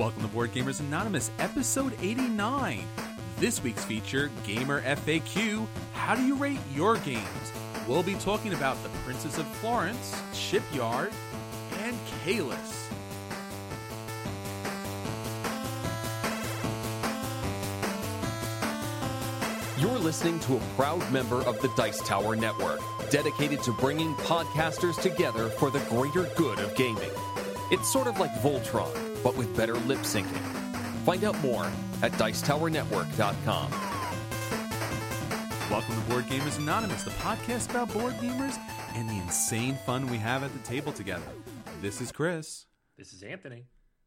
Welcome to Board Gamers Anonymous, episode 89. This week's feature, Gamer FAQ How do you rate your games? We'll be talking about The Princes of Florence, Shipyard, and Caylus. You're listening to a proud member of the Dice Tower Network, dedicated to bringing podcasters together for the greater good of gaming. It's sort of like Voltron, but with better lip syncing. Find out more at Dicetowernetwork.com. Welcome to Board Gamers Anonymous, the podcast about board gamers and the insane fun we have at the table together. This is Chris. This is Anthony.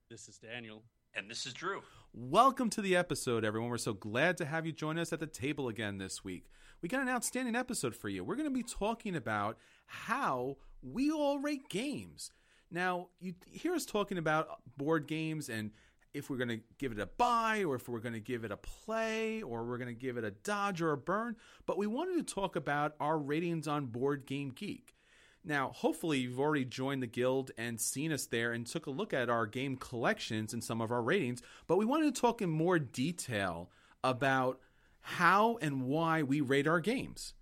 This is Daniel. And this is Drew. Welcome to the episode, everyone. We're so glad to have you join us at the table again this week. We got an outstanding episode for you. We're going to be talking about how we all rate games. Now, you hear us talking about board games and if we're going to give it a buy or if we're going to give it a play or we're going to give it a dodge or a burn, but we wanted to talk about our ratings on Board Game Geek. Now, hopefully, you've already joined the guild and seen us there and took a look at our game collections and some of our ratings, but we wanted to talk in more detail about how and why we rate our games.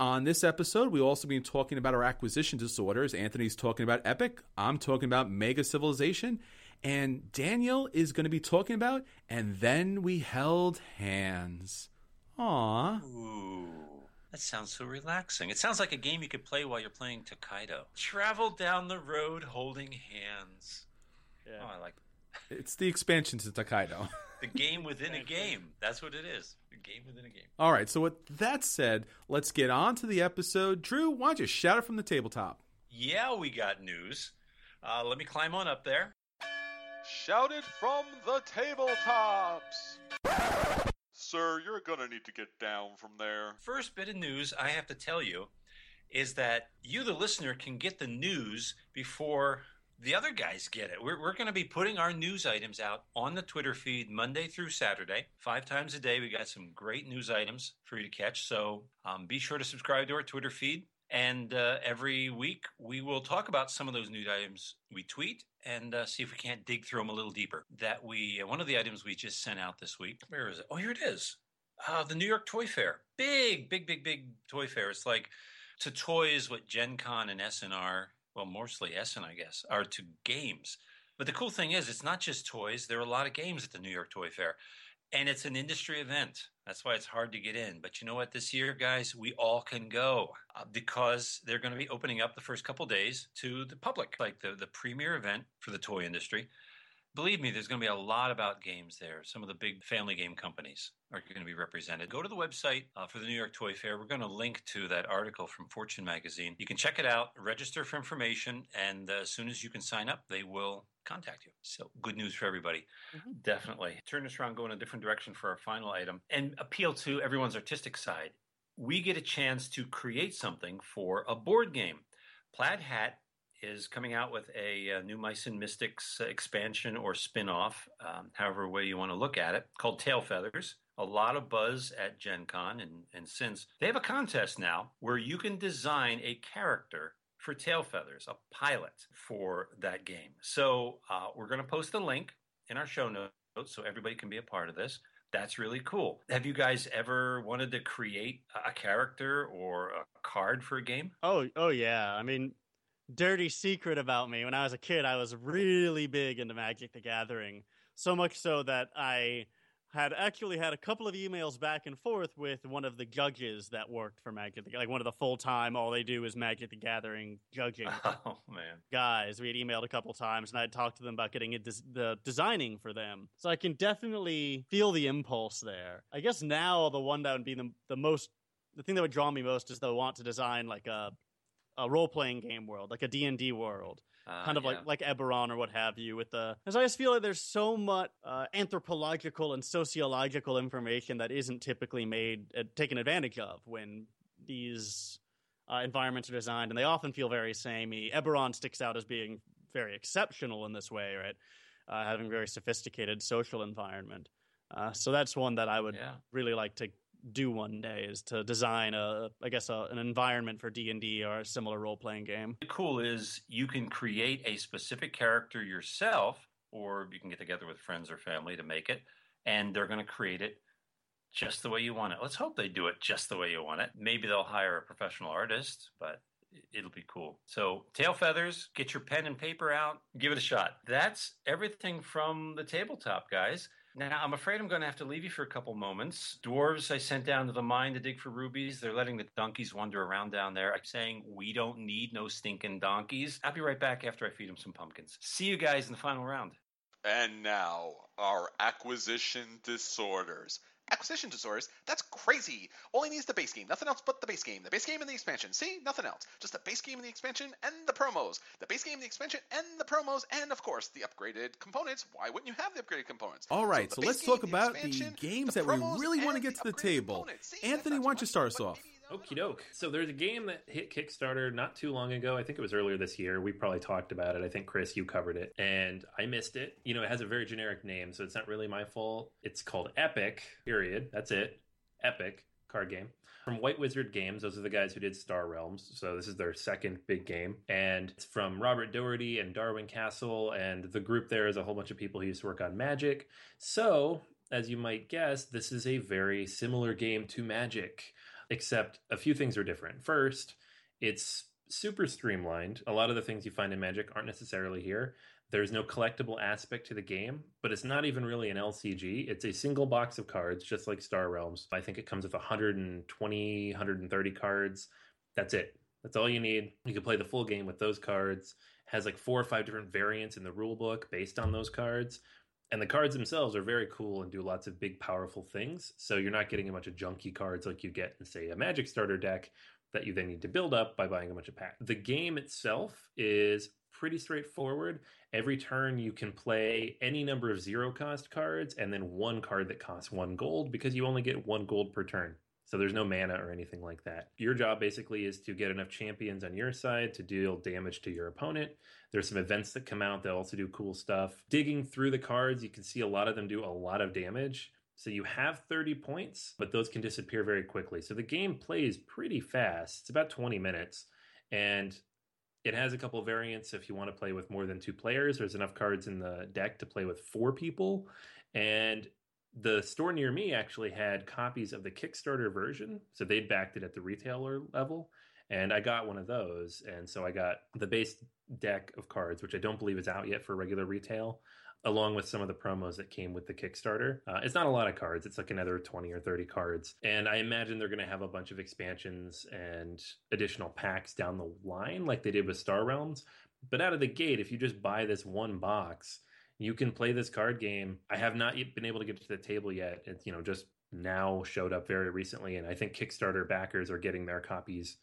On this episode, we'll also be talking about our acquisition disorders. Anthony's talking about Epic, I'm talking about Mega Civilization, and Daniel is going to be talking about And Then We Held Hands. Aww. Ooh, that sounds so relaxing. It sounds like a game you could play while you're playing Tokaido. Travel down the road holding hands. Yeah. Oh, I like It's the expansion to Tokaido. the game within a game. That's what it is. A game within a game. All right, so with that said, let's get on to the episode. Drew, why don't you shout it from the tabletop? Yeah, we got news. Uh, let me climb on up there. Shouted from the tabletops! Sir, you're gonna need to get down from there. First bit of news I have to tell you is that you, the listener, can get the news before the other guys get it. We're, we're going to be putting our news items out on the Twitter feed Monday through Saturday, five times a day. We got some great news items for you to catch. So um, be sure to subscribe to our Twitter feed. And uh, every week we will talk about some of those news items we tweet and uh, see if we can't dig through them a little deeper. That we uh, one of the items we just sent out this week. Where is it? Oh, here it is. Uh, the New York Toy Fair. Big, big, big, big toy fair. It's like to toys what Gen Con and Essen, well, mostly Essen, I guess, are to games. But the cool thing is, it's not just toys. There are a lot of games at the New York Toy Fair. And it's an industry event. That's why it's hard to get in. But you know what? This year, guys, we all can go uh, because they're going to be opening up the first couple days to the public, like the, the premier event for the toy industry. Believe me, there's going to be a lot about games there. Some of the big family game companies are going to be represented. Go to the website uh, for the New York Toy Fair. We're going to link to that article from Fortune magazine. You can check it out, register for information, and uh, as soon as you can sign up, they will contact you. So, good news for everybody. Definitely. Turn this around, go in a different direction for our final item, and appeal to everyone's artistic side. We get a chance to create something for a board game. Plaid Hat is coming out with a, a new Mice and Mystics expansion or spin off, um, however way you want to look at it, called Tail Feathers. A lot of buzz at Gen Con and, and since. They have a contest now where you can design a character for Tail Feathers, a pilot for that game. So uh, we're going to post the link in our show notes so everybody can be a part of this. That's really cool. Have you guys ever wanted to create a character or a card for a game? Oh, oh yeah. I mean, dirty secret about me. When I was a kid, I was really big into Magic the Gathering. So much so that I had actually had a couple of emails back and forth with one of the judges that worked for Magic, the, like one of the full time, all they do is Magic the Gathering judging. Oh man, guys, we had emailed a couple times, and I would talked to them about getting it des- the designing for them. So I can definitely feel the impulse there. I guess now the one that would be the the most, the thing that would draw me most is the want to design like a a role playing game world, like a D and D world uh, kind of yeah. like like Eberron or what have you. With the, because I just feel like there's so much uh, anthropological and sociological information that isn't typically made uh, taken advantage of when these uh, environments are designed, and they often feel very samey. Eberron sticks out as being very exceptional in this way, right? Uh, having very sophisticated social environment. Uh, so that's one that I would yeah. really like to do one day is to design a i guess a, an environment for d&d or a similar role-playing game cool is you can create a specific character yourself or you can get together with friends or family to make it and they're going to create it just the way you want it let's hope they do it just the way you want it maybe they'll hire a professional artist but it'll be cool. So, tail feathers, get your pen and paper out, give it a shot. That's everything from the tabletop, guys. Now, I'm afraid I'm going to have to leave you for a couple moments. Dwarves, I sent down to the mine to dig for rubies. They're letting the donkeys wander around down there. I'm saying we don't need no stinking donkeys. I'll be right back after I feed them some pumpkins. See you guys in the final round. And now, our acquisition disorders. Acquisition disorders? That's crazy. He needs the base game. Nothing else but the base game. The base game and the expansion. See? Nothing else. Just the base game and the expansion and the promos. The base game, the expansion, and the promos, and of course the upgraded components. Why wouldn't you have the upgraded components? All right, so, so let's talk about the games the that we really want to get to the table. See, Anthony, why don't you start us off? Okie doke. So there's a game that hit Kickstarter not too long ago. I think it was earlier this year. We probably talked about it. I think Chris, you covered it, and I missed it. You know, it has a very generic name, so it's not really my fault. It's called Epic. Period. That's it. Epic card game from White Wizard Games. Those are the guys who did Star Realms. So this is their second big game. And it's from Robert Dougherty and Darwin Kastle. And the group there is a whole bunch of people who used to work on Magic. So, as you might guess, this is a very similar game to Magic except a few things are different. First, it's super streamlined. A lot of the things you find in Magic aren't necessarily here. There's no collectible aspect to the game, but it's not even really an LCG. It's a single box of cards, just like Star Realms. I think it comes with 120, 130 cards. That's it. That's all you need. You can play the full game with those cards. Has like four or five different variants in the rule book based on those cards. And the cards themselves are very cool and do lots of big, powerful things. So you're not getting a bunch of junky cards like you get in, say, a Magic starter deck that you then need to build up by buying a bunch of packs. The game itself is pretty straightforward. Every turn you can play any number of zero cost cards and then one card that costs one gold because you only get one gold per turn. So there's no mana or anything like that. Your job basically is to get enough champions on your side to deal damage to your opponent. There's some events that come out that also do cool stuff. Digging through the cards, you can see a lot of them do a lot of damage. So you have 30 points, but those can disappear very quickly. So the game plays pretty fast. It's about 20 minutes. And it has a couple variants if you want to play with more than two players. There's enough cards in the deck to play with four people. And the store near me actually had copies of the Kickstarter version. So they'd backed it at the retailer level. And I got one of those. And so I got the base deck of cards, which I don't believe is out yet for regular retail, along with some of the promos that came with the Kickstarter. Uh, it's not a lot of cards, it's like another 20 or 30 cards. And I imagine they're going to have a bunch of expansions and additional packs down the line, like they did with Star Realms. But out of the gate, if you just buy this one box, you can play this card game. I have not yet been able to get to the table yet. It's, you know, just now showed up very recently. And I think Kickstarter backers are getting their copies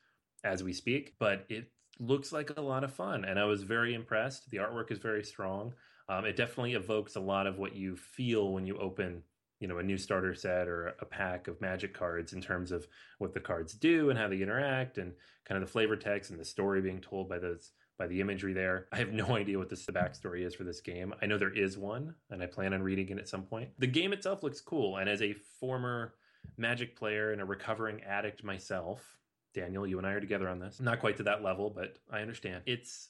as we speak. But it looks like a lot of fun. And I was very impressed. The artwork is very strong. Um, it definitely evokes a lot of what you feel when you open you know a new starter set or a pack of magic cards in terms of what the cards do and how they interact and kind of the flavor text and the story being told by those by the imagery there. I have no idea what this the backstory is for this game. I know there is one, and I plan on reading it at some point. The game itself looks cool, and as a former Magic player and a recovering addict myself, Daniel, you and I are together on this. Not quite to that level, but I understand. It's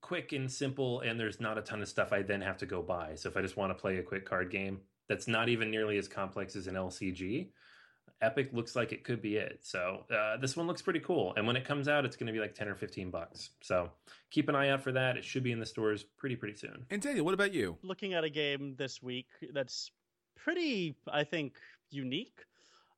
quick and simple, and there's not a ton of stuff I then have to go buy. So if I just want to play a quick card game that's not even nearly as complex as an LCG, Epic looks like it could be it. So uh, this one looks pretty cool. And when it comes out, it's going to be like 10 or 15 bucks. So keep an eye out for that. It should be in the stores pretty, pretty soon. And Daniel, what about you? Looking at a game this week that's pretty, I think, unique.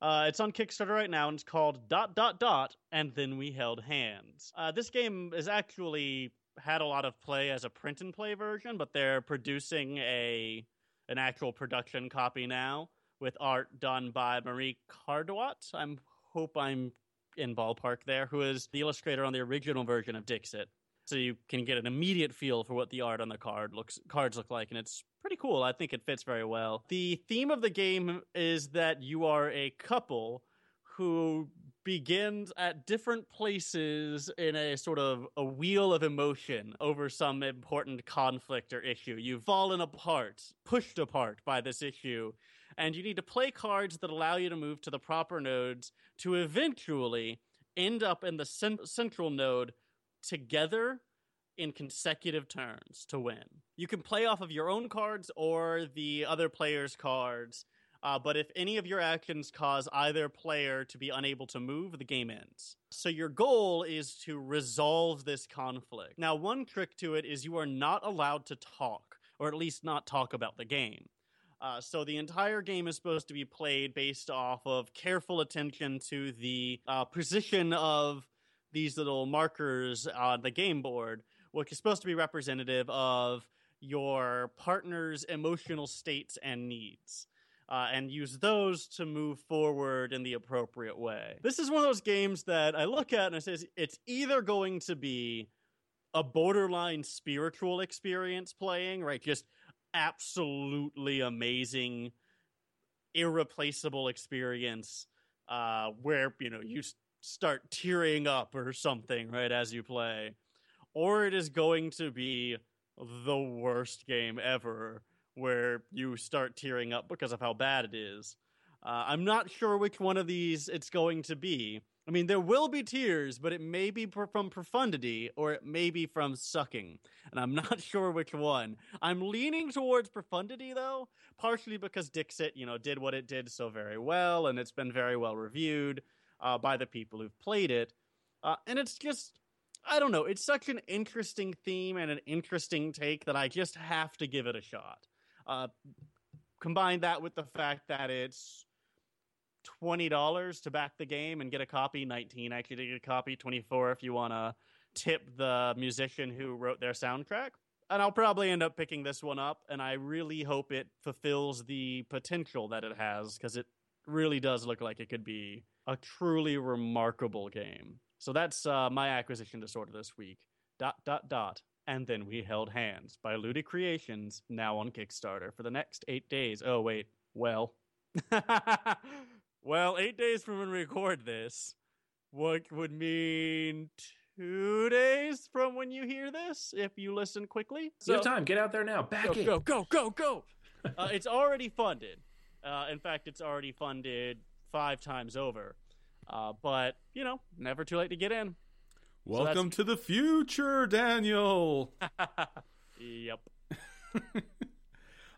Uh, it's on Kickstarter right now, and it's called Dot Dot Dot, and then we held hands. Uh, this game is actually had a lot of play as a print and play version, but they're producing a an actual production copy now with art done by Marie Cardouat. I hope I'm in ballpark there, who is the illustrator on the original version of Dixit. So you can get an immediate feel for what the art on the card looks cards look like, and it's pretty cool. I think it fits very well. The theme of the game is that you are a couple who begins at different places in a sort of a wheel of emotion over some important conflict or issue. You've fallen apart, pushed apart by this issue, and you need to play cards that allow you to move to the proper nodes to eventually end up in the cent- central node together in consecutive turns to win. You can play off of your own cards or the other player's cards, uh, but if any of your actions cause either player to be unable to move, the game ends. So your goal is to resolve this conflict. Now, one trick to it is you are not allowed to talk, or at least not talk about the game. Uh, so the entire game is supposed to be played based off of careful attention to the uh, position of these little markers on the game board, which is supposed to be representative of your partner's emotional states and needs. Uh, and use those to move forward in the appropriate way. This is one of those games that I look at and I say it's either going to be a borderline spiritual experience playing, right? Just absolutely amazing, irreplaceable experience uh, where you know you start tearing up or something right as you play, or it is going to be the worst game ever where you start tearing up because of how bad it is. Uh, I'm not sure which one of these it's going to be. I mean, there will be tears, but it may be from profundity or it may be from sucking. And I'm not sure which one. I'm leaning towards profundity, though, partially because Dixit, you know, did what it did so very well and it's been very well reviewed uh, by the people who've played it. Uh, and it's just, I don't know, it's such an interesting theme and an interesting take that I just have to give it a shot. Uh, combine that with the fact that it's twenty dollars to back the game and get a copy. Nineteen actually to get a copy. Twenty four if you want to tip the musician who wrote their soundtrack. And I'll probably end up picking this one up. And I really hope it fulfills the potential that it has because it really does look like it could be a truly remarkable game. So that's uh, my acquisition disorder this week. Dot dot dot. And then we held hands by Ludi Creations, now on Kickstarter for the next eight days. Oh wait, well. Well, eight days from when we record this, what would mean two days from when you hear this, if you listen quickly. So, you have time. Get out there now. Back go, it. Go, go, go, go. uh, it's already funded. Uh, in fact, it's already funded five times over. Uh, but, you know, never too late to get in. Welcome so to the future, Daniel. yep.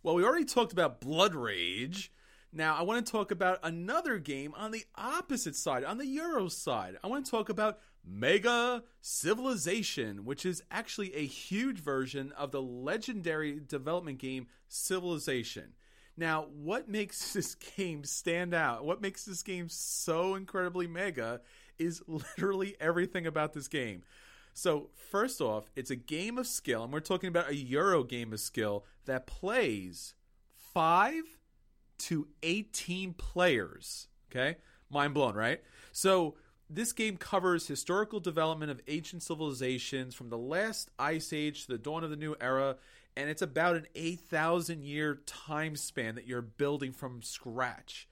well, we already talked about Blood Rage. Now, I want to talk about another game on the opposite side, on the Euro side. I want to talk about Mega Civilization, which is actually a huge version of the legendary development game Civilization. Now, what makes this game stand out? What makes this game so incredibly mega is literally everything about this game. So, first off, it's a game of skill, and we're talking about a Euro game of skill that plays five to 18 players. Okay? Mind blown, right? So, this game covers historical development of ancient civilizations from the last ice age to the dawn of the new era, and it's about an 8,000 year time span that you're building from scratch.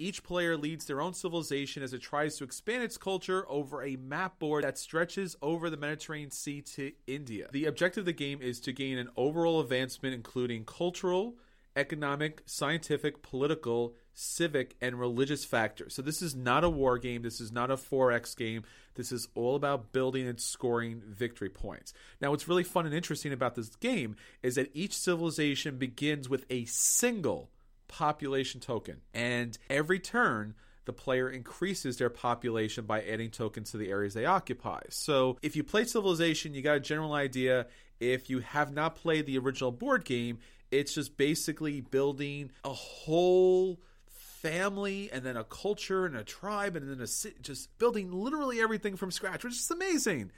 Each player leads their own civilization as it tries to expand its culture over a map board that stretches over the Mediterranean Sea to India. The objective of the game is to gain an overall advancement, including cultural, economic, scientific, political, civic, and religious factors. So this is not a war game. This is not a 4X game. This is all about building and scoring victory points. Now, what's really fun and interesting about this game is that each civilization begins with a single population token. And every turn, the player increases their population by adding tokens to the areas they occupy. So if you play Civilization, you got a general idea. If you have not played the original board game, it's just basically building a whole family and then a culture and a tribe and then a city, just building literally everything from scratch, which is amazing.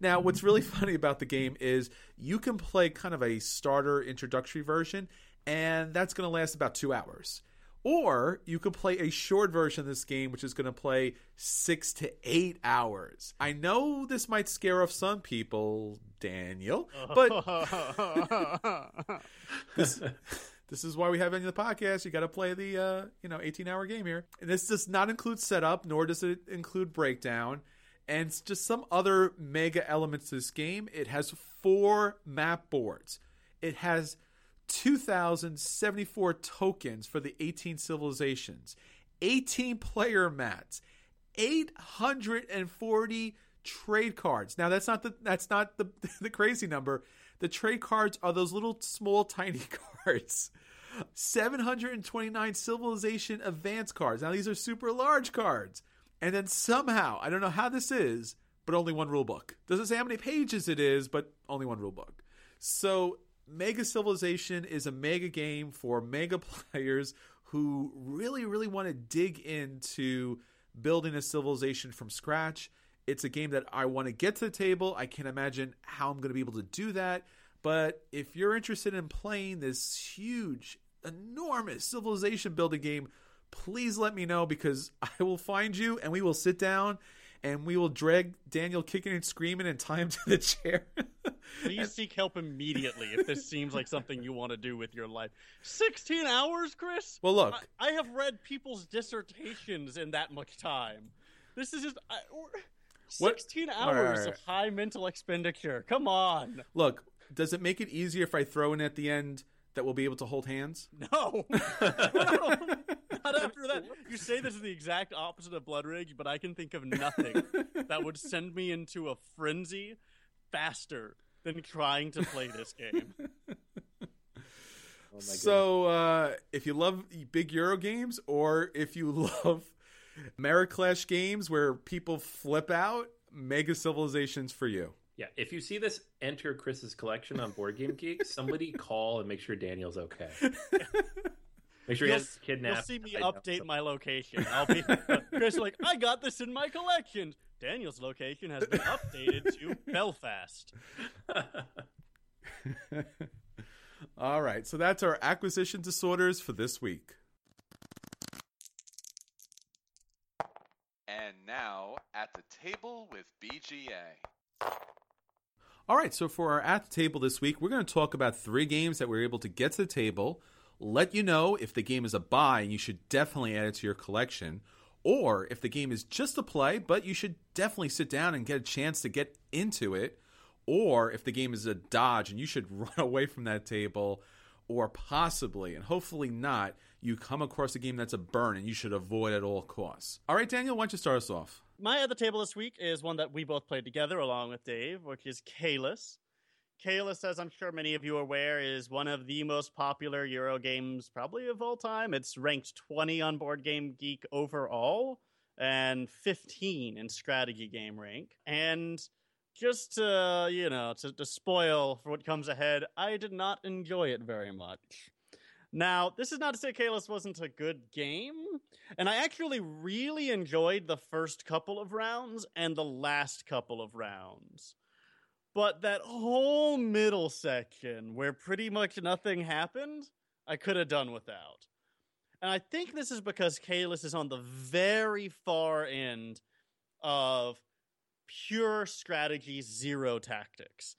Now, what's really funny about the game is you can play kind of a starter introductory version, and that's going to last about two hours. Or you could play a short version of this game, which is going to play six to eight hours. I know this might scare off some people, Daniel, but this, this is why we have it in the podcast. You got to play the uh, you know 18 hour game here. And this does not include setup, nor does it include breakdown, and it's just some other mega elements to this game. It has four map boards. It has 2,074 tokens for the 18 civilizations, 18 player mats, 840 trade cards. Now that's not the that's not the the crazy number. The trade cards are those little small tiny cards. 729 civilization advance cards. Now these are super large cards. And then somehow, I don't know how this is, but only one rule book. Doesn't say how many pages it is, but only one rule book. So Mega Civilization is a mega game for mega players who really, really want to dig into building a civilization from scratch. It's a game that I want to get to the table. I can't imagine how I'm going to be able to do that. But if you're interested in playing this huge, enormous civilization building game, please let me know because I will find you and we will sit down and we will drag Daniel kicking and screaming and tie him to the chair. Please seek help immediately if this seems like something you want to do with your life. 16 hours, Chris? Well, look. I, I have read people's dissertations in that much time. This is just. I, 16 What? hours right, of high mental expenditure. Come on. Look, does it make it easier if I throw in at the end that we'll be able to hold hands? No. Not after that. You say this is the exact opposite of Blood Rage, but I can think of nothing that would send me into a frenzy faster than trying to play this game. Oh so, uh, if you love big Euro games or if you love Ameritrash games where people flip out, Mega Civilization's for you. Yeah, if you see this enter Chris's collection on Board Game Geek, somebody call and make sure Daniel's okay. Make sure he You'll, has kidnapped. you'll see me update my location. I'll be Chris like, I got this in my collection. Daniel's location has been updated to Belfast. All right, so that's our acquisition disorders for this week. And now at the table with BGA. All right, so for our at the table this week, we're going to talk about three games that we're able to get to the table, let you know if the game is a buy and you should definitely add it to your collection, or if the game is just a play, but you should definitely sit down and get a chance to get into it, or if the game is a dodge and you should run away from that table, or possibly, and hopefully not, you come across a game that's a burn and you should avoid at all costs. All right, Daniel, why don't you start us off? My other table this week is one that we both played together along with Dave, which is Caylus. Caylus, as I'm sure many of you are aware, is one of the most popular Euro games probably of all time. It's ranked 20 on Board Game Geek overall and 15 in strategy game rank. And just to, you know, to, to spoil for what comes ahead, I did not enjoy it very much. Now, this is not to say Caylus wasn't a good game, and I actually really enjoyed the first couple of rounds and the last couple of rounds. But that whole middle section where pretty much nothing happened, I could have done without. And I think this is because Caylus is on the very far end of pure strategy, zero tactics.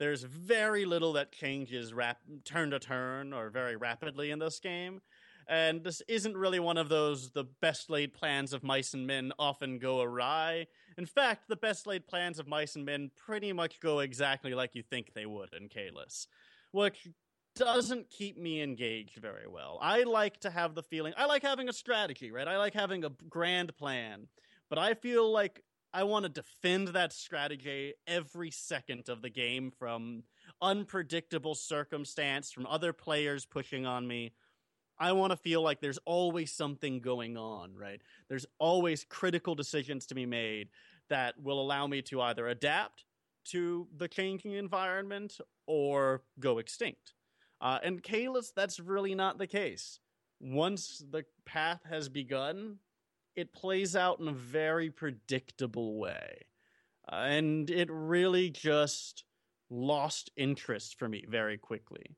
There's very little that changes rap- turn to turn or very rapidly in this game. And this isn't really one of those the best laid plans of mice and men often go awry. In fact, the best laid plans of mice and men pretty much go exactly like you think they would in Caylus, which doesn't keep me engaged very well. I like to have the feeling, I like having a strategy, right? I like having a grand plan, but I feel like I want to defend that strategy every second of the game from unpredictable circumstance, from other players pushing on me. I want to feel like there's always something going on, right? There's always critical decisions to be made that will allow me to either adapt to the changing environment or go extinct. Uh, and Caylus, that's really not the case. Once the path has begun, it plays out in a very predictable way. Uh, and it really just lost interest for me very quickly.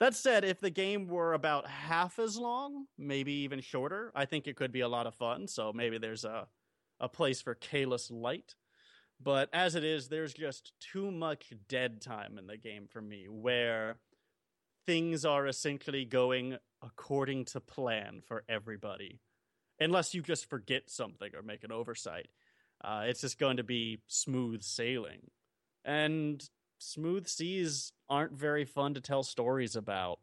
That said, if the game were about half as long, maybe even shorter, I think it could be a lot of fun. So maybe there's a, a place for Caylus Light. But as it is, there's just too much dead time in the game for me where things are essentially going according to plan for everybody. Unless you just forget something or make an oversight. Uh, it's just going to be smooth sailing. And smooth seas aren't very fun to tell stories about.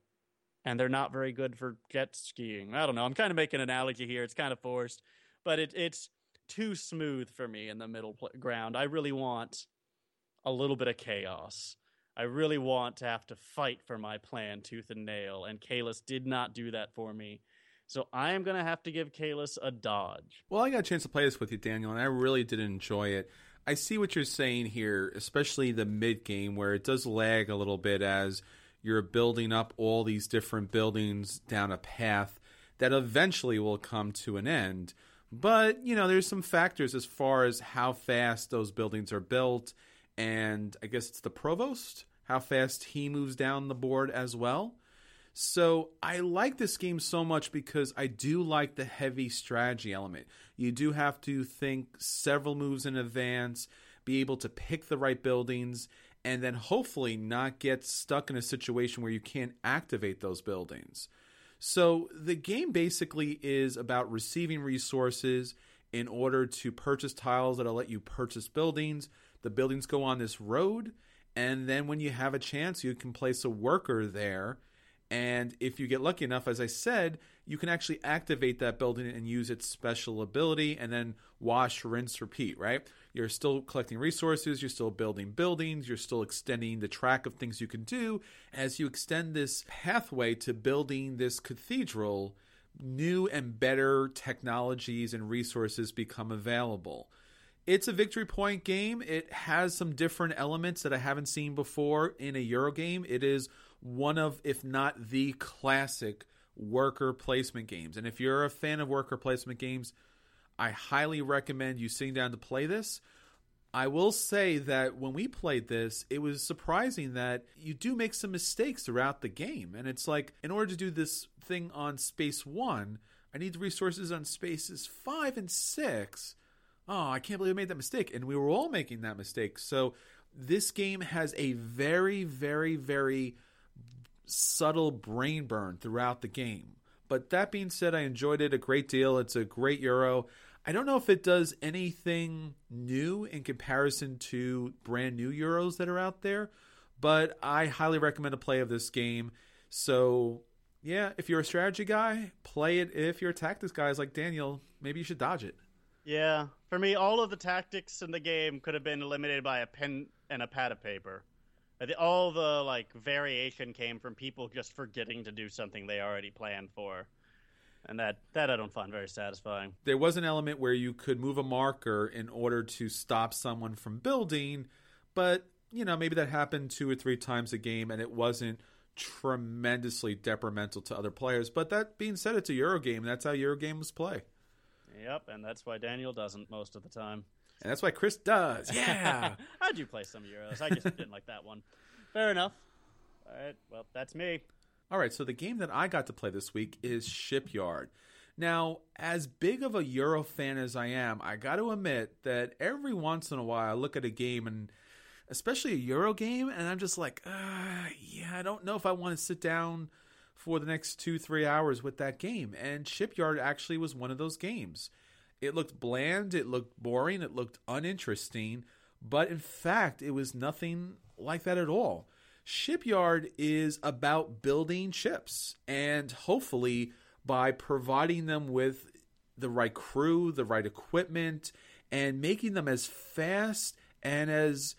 And they're not very good for jet skiing. I don't know. I'm kind of making an analogy here. It's kind of forced, but it, it's too smooth for me in the middle pl- ground. I really want a little bit of chaos. I really want to have to fight for my plan tooth and nail, and Caylus did not do that for me. So I am going to have to give Caylus a dodge. Well, I got a chance to play this with you, Daniel, and I really did enjoy it. I see what you're saying here, especially the mid game where it does lag a little bit as you're building up all these different buildings down a path that eventually will come to an end. But, you know, there's some factors as far as how fast those buildings are built, and I guess it's the provost, how fast he moves down the board as well. So I like this game so much because I do like the heavy strategy element. You do have to think several moves in advance, be able to pick the right buildings, and then hopefully not get stuck in a situation where you can't activate those buildings. So the game basically is about receiving resources in order to purchase tiles that'll let you purchase buildings. The buildings go on this road, and then when you have a chance, you can place a worker there and if you get lucky enough, as I said, you can actually activate that building and use its special ability and then wash, rinse, repeat, right? You're still collecting resources, you're still building buildings, you're still extending the track of things you can do. As you extend this pathway to building this cathedral, new and better technologies and resources become available. It's a victory point game. It has some different elements that I haven't seen before in a Euro game. It is one of, if not the classic worker placement games. And if you're a fan of worker placement games, I highly recommend you sitting down to play this. I will say that when we played this, it was surprising that you do make some mistakes throughout the game. And it's like, in order to do this thing on space one, I need resources on spaces five and six. Oh, I can't believe I made that mistake. And we were all making that mistake. So this game has a very, very, very subtle brain burn throughout the game. But that being said, I enjoyed it a great deal. It's a great Euro. I don't know if it does anything new in comparison to brand new Euros that are out there, but I highly recommend a play of this game. So, yeah, if you're a strategy guy, play it. If you're a tactics guy, like Daniel, maybe you should dodge it. Yeah, for me, all of the tactics in the game could have been eliminated by a pen and a pad of paper all the like variation came from people just forgetting to do something they already planned for and that that I don't find very satisfying. There was an element where you could move a marker in order to stop someone from building, but you know maybe that happened two or three times a game, and it wasn't tremendously detrimental to other players. But that being said, it's a Euro game. That's how Euro games play. Yep, and that's why Daniel doesn't most of the time. And that's why Chris does. Yeah. I do play some Euros. I just didn't like that one. Fair enough. All right. Well, that's me. All right. So the game that I got to play this week is Shipyard. Now, as big of a Euro fan as I am, I got to admit that every once in a while I look at a game and especially a Euro game, and I'm just like, uh, yeah, I don't know if I want to sit down for the next two, three hours with that game. And Shipyard actually was one of those games. It looked bland, it looked boring, it looked uninteresting, but in fact, it was nothing like that at all. Shipyard is about building ships, and hopefully, by providing them with the right crew, the right equipment, and making them as fast and as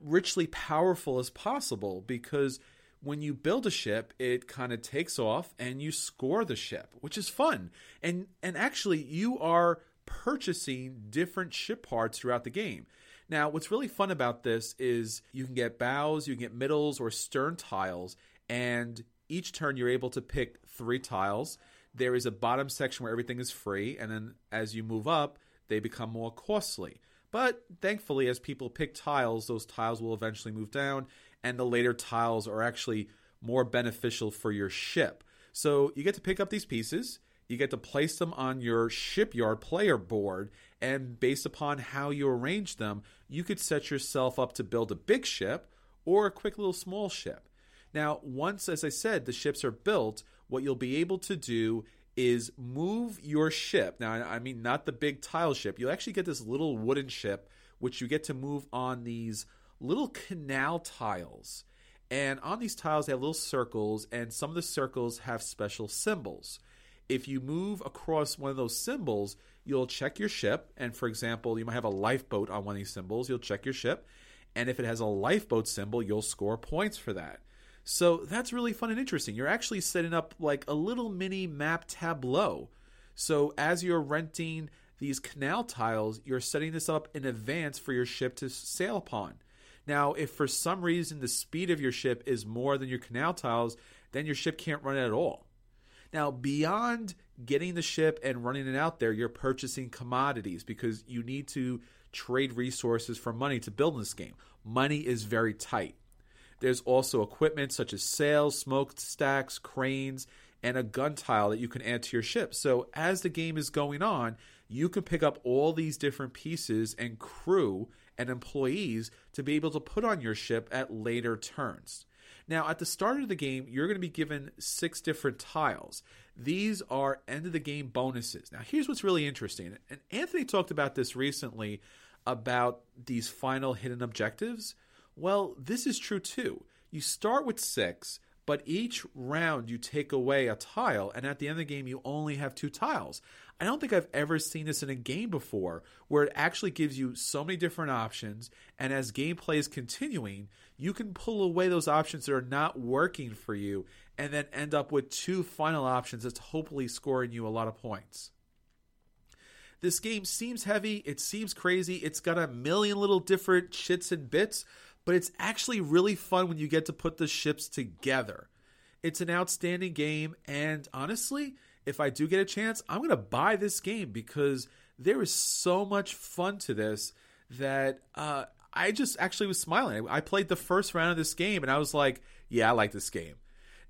richly powerful as possible because when you build a ship it kind of takes off and you score the ship which is fun. And and actually you are purchasing different ship parts throughout the game. Now what's really fun about this is you can get bows you can get middles or stern tiles and each turn you're able to pick three tiles. There is a bottom section where everything is free and then as you move up they become more costly. But thankfully, as people pick tiles, those tiles will eventually move down, and the later tiles are actually more beneficial for your ship. So you get to pick up these pieces, you get to place them on your shipyard player board, and based upon how you arrange them, you could set yourself up to build a big ship or a quick little small ship. Now, once, as I said, the ships are built, what you'll be able to do is move your ship. Now, I mean, not the big tile ship. You actually get this little wooden ship, which you get to move on these little canal tiles. And on these tiles, they have little circles, and some of the circles have special symbols. If you move across one of those symbols, you'll check your ship. And for example, you might have a lifeboat on one of these symbols. You'll check your ship. And if it has a lifeboat symbol, you'll score points for that. So that's really fun and interesting. You're actually setting up like a little mini map tableau. So as you're renting these canal tiles, you're setting this up in advance for your ship to sail upon. Now, if for some reason the speed of your ship is more than your canal tiles, then your ship can't run at all. Now, beyond getting the ship and running it out there, you're purchasing commodities because you need to trade resources for money to build in this game. Money is very tight. There's also equipment such as sails, smokestacks, cranes, and a gun tile that you can add to your ship. So as the game is going on, you can pick up all these different pieces and crew and employees to be able to put on your ship at later turns. Now, at the start of the game, you're going to be given six different tiles. These are end of the game bonuses. Now, here's what's really interesting. And Anthony talked about this recently about these final hidden objectives. Well, this is true too. You start with six, but each round you take away a tile, and at the end of the game, you only have two tiles. I don't think I've ever seen this in a game before where it actually gives you so many different options, and as gameplay is continuing, you can pull away those options that are not working for you and then end up with two final options that's hopefully scoring you a lot of points. This game seems heavy, it seems crazy, it's got a million little different shits and bits, but it's actually really fun when you get to put the ships together. It's an outstanding game, and honestly, if I do get a chance, I'm going to buy this game because there is so much fun to this that uh, I just actually was smiling. I played the first round of this game, and I was like, yeah, I like this game.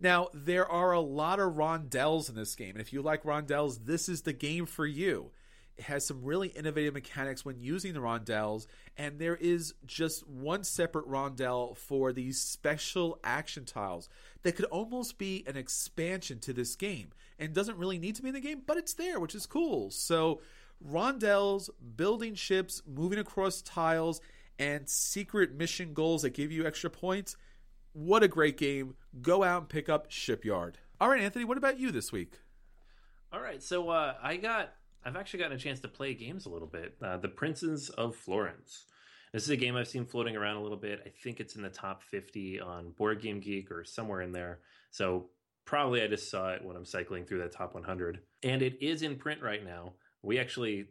Now, there are a lot of rondels in this game, and if you like rondels, this is the game for you. It has some really innovative mechanics when using the rondels, and there is just one separate rondel for these special action tiles that could almost be an expansion to this game and doesn't really need to be in the game, but it's there, which is cool. So, rondels, building ships, moving across tiles, and secret mission goals that give you extra points. What a great game. Go out and pick up Shipyard. All right, Anthony, what about you this week? All right, so uh, I got I've actually gotten a chance to play games a little bit. Uh, the Princes of Florence. This is a game I've seen floating around a little bit. I think it's in the top 50 on Board Game Geek or somewhere in there. So probably I just saw it when I'm cycling through that top 100. And it is in print right now. We actually,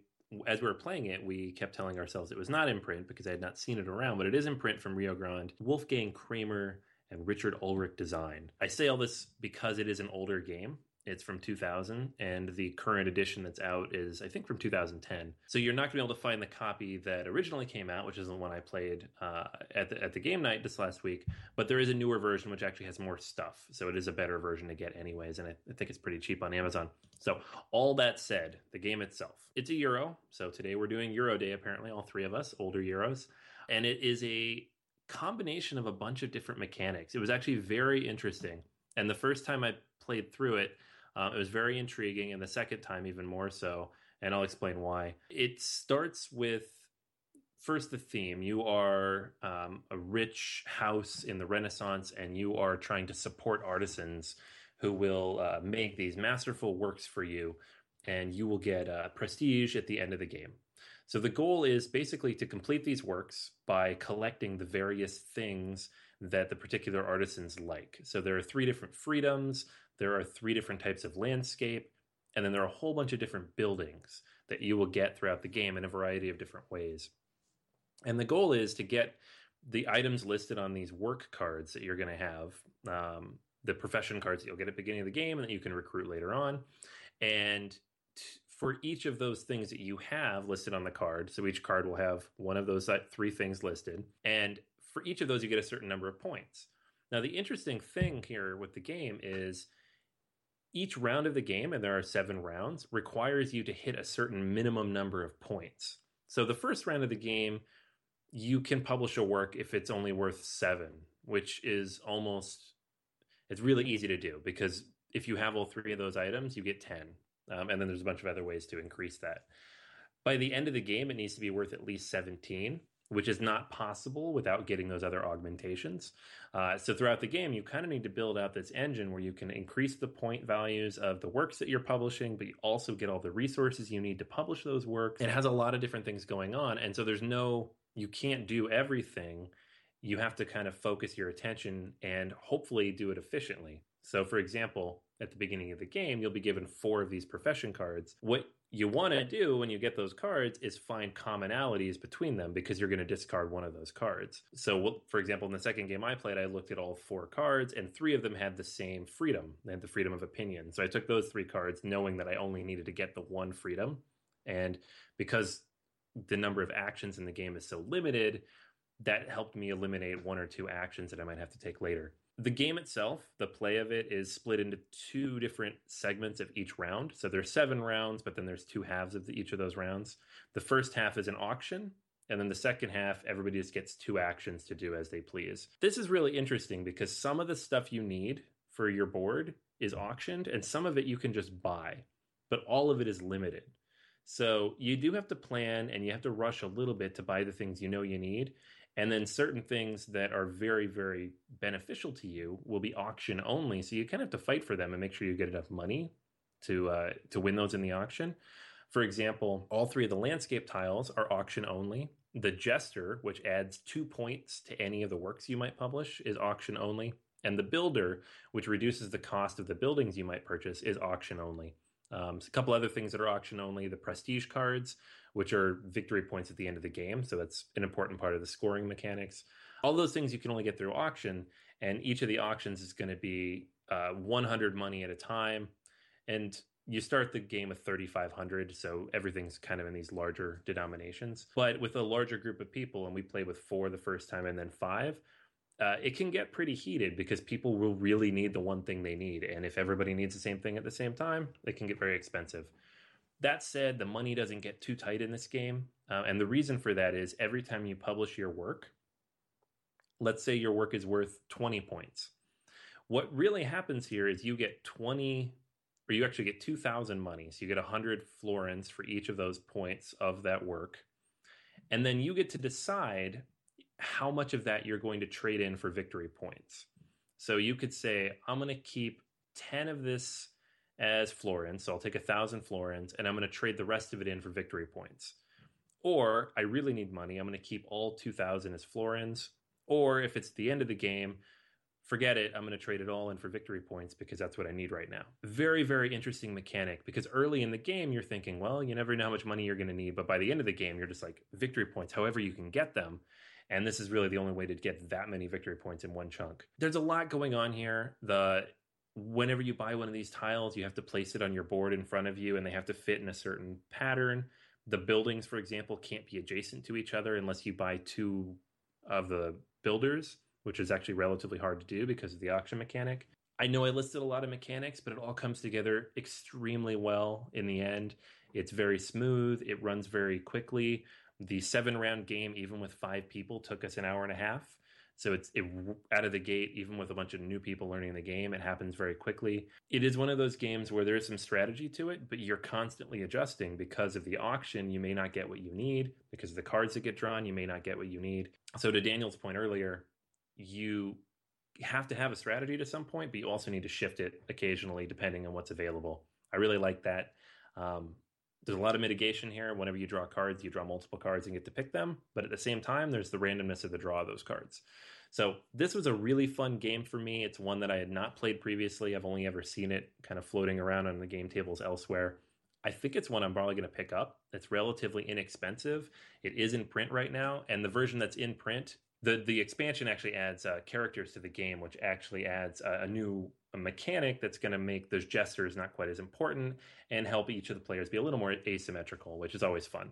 as we were playing it, we kept telling ourselves it was not in print because I had not seen it around, but it is in print from Rio Grande. Wolfgang Kramer and Richard Ulrich design. I say all this because it is an older game. It's from 2000, and the current edition that's out is, I think, from 2010. So you're not going to be able to find the copy that originally came out, which is the one I played uh, at the at the game night this last week. But there is a newer version which actually has more stuff, so it is a better version to get anyways, and I, I think it's pretty cheap on Amazon. So all that said, the game itself, it's a Euro. So today we're doing Euro Day. Apparently, all three of us, older Euros, and it is a combination of a bunch of different mechanics. It was actually very interesting And the first time I played through it, uh, it was very intriguing, and the second time, even more so. And I'll explain why. It starts with first the theme. You are um, a rich house in the Renaissance, and you are trying to support artisans who will uh, make these masterful works for you, and you will get uh, prestige at the end of the game. So the goal is basically to complete these works by collecting the various things that the particular artisans like. So there are three different freedoms, there are three different types of landscape, and then there are a whole bunch of different buildings that you will get throughout the game in a variety of different ways. And the goal is to get the items listed on these work cards that you're going to have, um, the profession cards that you'll get at the beginning of the game and that you can recruit later on. And t- for each of those things that you have listed on the card, so each card will have one of those three things listed. And for each of those, you get a certain number of points. Now, the interesting thing here with the game is each round of the game, and there are seven rounds, requires you to hit a certain minimum number of points. So the first round of the game, you can publish a work if it's only worth seven, which is almost it's really easy to do because if you have all three of those items, you get ten, um, and then there's a bunch of other ways to increase that. By the end of the game, it needs to be worth at least seventeen, which is not possible without getting those other augmentations. Uh, so throughout the game, you kind of need to build out this engine where you can increase the point values of the works that you're publishing, but you also get all the resources you need to publish those works. It has a lot of different things going on, and so there's no you can't do everything. You have to kind of focus your attention and hopefully do it efficiently. So, for example, at the beginning of the game, you'll be given four of these profession cards. What you want to do when you get those cards is find commonalities between them because you're going to discard one of those cards. So, for example, in the second game I played, I looked at all four cards, and three of them had the same freedom. They had the freedom of opinion. So I took those three cards knowing that I only needed to get the one freedom. And because the number of actions in the game is so limited, that helped me eliminate one or two actions that I might have to take later. The game itself, the play of it is split into two different segments of each round. So there's seven rounds, but then there's two halves of the, each of those rounds. The first half is an auction, and then the second half, everybody just gets two actions to do as they please. This is really interesting because some of the stuff you need for your board is auctioned, and some of it you can just buy, but all of it is limited. So you do have to plan and you have to rush a little bit to buy the things you know you need. And then certain things that are very, very beneficial to you will be auction only. So you kind of have to fight for them and make sure you get enough money to uh, to win those in the auction. For example, all three of the landscape tiles are auction only. The Jester, which adds two points to any of the works you might publish, is auction only. And the Builder, which reduces the cost of the buildings you might purchase, is auction only. Um, a couple other things that are auction only the prestige cards, which are victory points at the end of the game. So that's an important part of the scoring mechanics. All those things you can only get through auction, and each of the auctions is going to be uh, 100 money at a time. And you start the game with 3,500, so everything's kind of in these larger denominations. But with a larger group of people, and we play with four the first time and then five, uh, it can get pretty heated because people will really need the one thing they need. And if everybody needs the same thing at the same time, it can get very expensive. That said, the money doesn't get too tight in this game. Uh, and the reason for that is every time you publish your work, let's say your work is worth 20 points. What really happens here is you get 20, or you actually get 2,000 money. So you get 100 florins for each of those points of that work. And then you get to decide how much of that you're going to trade in for victory points. So you could say, I'm going to keep 10 of this as florins. So I'll take a thousand florins and I'm going to trade the rest of it in for victory points. Or I really need money. I'm going to keep all 2000 as florins. Or if it's the end of the game, forget it. I'm going to trade it all in for victory points because that's what I need right now. Very, very interesting mechanic because early in the game, you're thinking, well, you never know how much money you're going to need. But by the end of the game, you're just like, victory points, however you can get them. And this is really the only way to get that many victory points in one chunk. There's a lot going on here. The whenever you buy one of these tiles, you have to place it on your board in front of you and they have to fit in a certain pattern. The buildings, for example, can't be adjacent to each other unless you buy two of the builders, which is actually relatively hard to do because of the auction mechanic. I know I listed a lot of mechanics, but it all comes together extremely well in the end. It's very smooth, it runs very quickly. The seven round game, even with five people, took us an hour and a half. So it's it, out of the gate, even with a bunch of new people learning the game, it happens very quickly. It is one of those games where there is some strategy to it, but you're constantly adjusting because of the auction. You may not get what you need because of the cards that get drawn. You may not get what you need. So to Daniel's point earlier, you have to have a strategy to some point, but you also need to shift it occasionally depending on what's available. I really like that. Um, there's a lot of mitigation here. Whenever you draw cards, you draw multiple cards and get to pick them. But at the same time, there's the randomness of the draw of those cards. So this was a really fun game for me. It's one that I had not played previously. I've only ever seen it kind of floating around on the game tables elsewhere. I think it's one I'm probably going to pick up. It's relatively inexpensive. It is in print right now, and the version that's in print, the the expansion actually adds uh, characters to the game, which actually adds a, a new mechanic that's going to make those jesters not quite as important and help each of the players be a little more asymmetrical, which is always fun.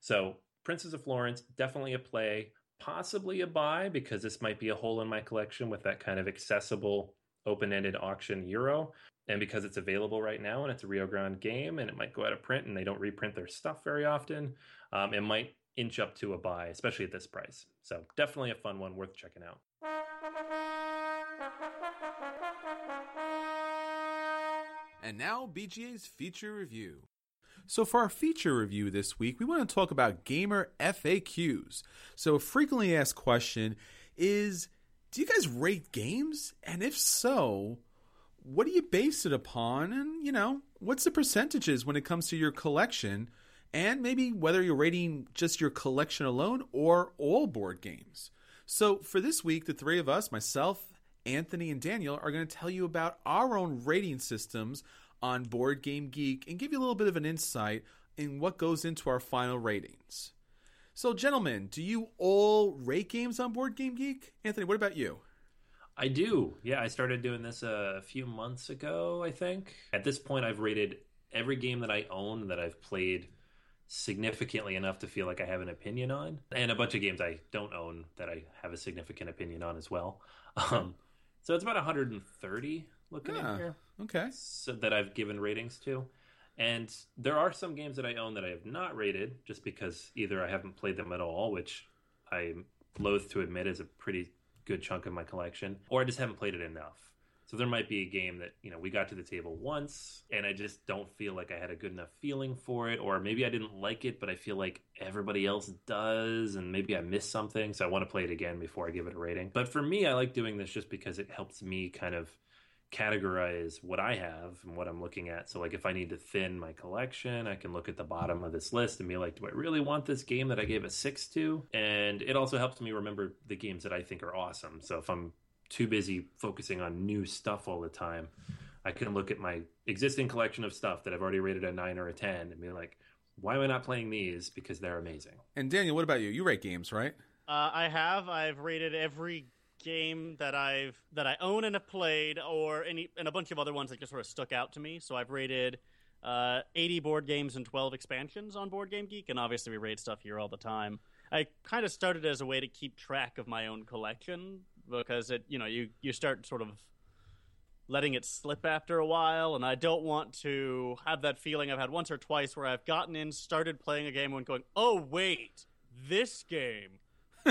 So, Princes of Florence, definitely a play, possibly a buy because this might be a hole in my collection with that kind of accessible open ended auction euro. And because it's available right now and it's a Rio Grande game and it might go out of print and they don't reprint their stuff very often, um, it might inch up to a buy, especially at this price. So, definitely a fun one worth checking out. And now, BGA's feature review. So, for our feature review this week, we want to talk about gamer FAQs. So, a frequently asked question is Do you guys rate games? And if so, what do you base it upon? And, you know, what's the percentages when it comes to your collection? And maybe whether you're rating just your collection alone or all board games. So, for this week, the three of us, myself, Anthony and Daniel are going to tell you about our own rating systems on Board Game Geek and give you a little bit of an insight in what goes into our final ratings. So, gentlemen, do you all rate games on Board Game Geek? Anthony, what about you? I do. Yeah, I started doing this a few months ago, I think. At this point, I've rated every game that I own that I've played significantly enough to feel like I have an opinion on, and a bunch of games I don't own that I have a significant opinion on as well. Um, so it's about 130 looking Ah, at here Okay. so that I've given ratings to. And there are some games that I own that I have not rated just because either I haven't played them at all, which I'm loath to admit is a pretty good chunk of my collection, or I just haven't played it enough. So there might be a game that, you know, we got to the table once and I just don't feel like I had a good enough feeling for it, or maybe I didn't like it, but I feel like everybody else does, and maybe I missed something, so I want to play it again before I give it a rating. But for me, I like doing this just because it helps me kind of categorize what I have and what I'm looking at. So, like, if I need to thin my collection, I can look at the bottom of this list and be like, do I really want this game that I gave a six to? And it also helps me remember the games that I think are awesome. So, if I'm too busy focusing on new stuff all the time, I can look at my existing collection of stuff that I've already rated a nine or a 10 and be like, why am I not playing these? Because they're amazing. And Daniel, what about you? You rate games, right? Uh, I have. I've rated every game that I've that I own and have played, or any and a bunch of other ones that just sort of stuck out to me. So I've rated uh, 80 board games and 12 expansions on Board Game Geek, and obviously we rate stuff here all the time. I kind of started as a way to keep track of my own collection because it, you know, you you start sort of letting it slip after a while, and I don't want to have that feeling I've had once or twice where I've gotten in, started playing a game, and going, "Oh wait, this game."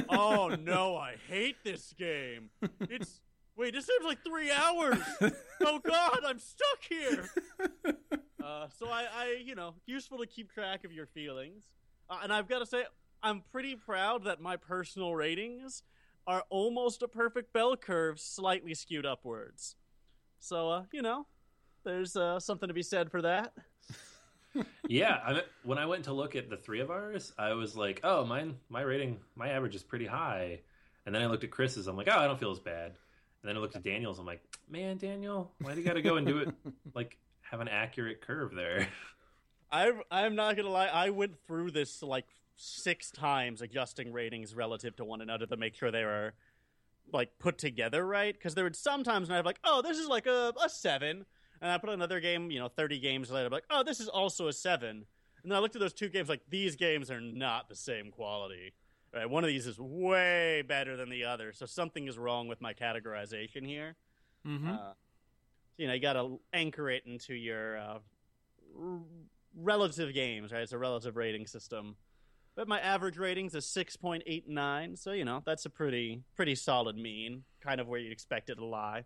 oh no, I hate this game. It's wait, this seems like three hours. oh god, I'm stuck here. Uh, so I, I, you know, useful to keep track of your feelings. Uh, and I've got to say, I'm pretty proud that my personal ratings are almost a perfect bell curve, slightly skewed upwards. So, uh, you know, there's uh, something to be said for that. yeah, I mean, when I went to look at the three of ours, I was like, "Oh, mine, my rating, my average is pretty high." And then I looked at Chris's. I'm like, "Oh, I don't feel as bad." And then I looked at Daniel's. I'm like, "Man, Daniel, why do you got to go and do it like have an accurate curve there?" I, I'm not gonna lie. I went through this like six times, adjusting ratings relative to one another to make sure they were like put together right. Because there would sometimes when I'd be like, "Oh, this is like a, a seven. And I put another game, you know, 30 games later, I'm like, oh, this is also a 7. And then I looked at those two games, like, these games are not the same quality. Right? One of these is way better than the other. So something is wrong with my categorization here. Mm-hmm. Uh, you know, you got to anchor it into your uh, r- relative games, right? It's a relative rating system. But my average rating's a 6.89, so you know, that's a pretty pretty solid mean, kind of where you'd expect it to lie.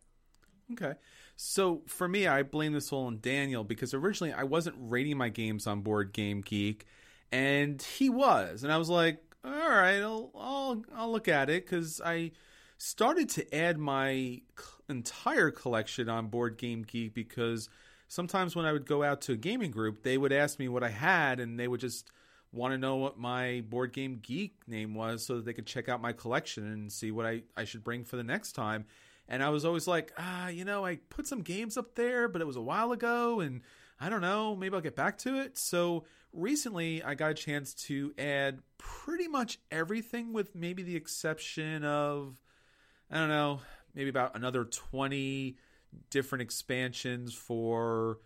Okay. So for me, I blame this all on Daniel because originally I wasn't rating my games on Board Game Geek, and he was, and I was like, all right, I'll I'll, I'll look at it because I started to add my entire collection on Board Game Geek because sometimes when I would go out to a gaming group, they would ask me what I had, and they would just want to know what my Board Game Geek name was so that they could check out my collection and see what I, I should bring for the next time. And I was always like, ah, you know, I put some games up there, but it was a while ago, and I don't know, maybe I'll get back to it. So recently, I got a chance to add pretty much everything, with maybe the exception of, I don't know, maybe about another 20 different expansions for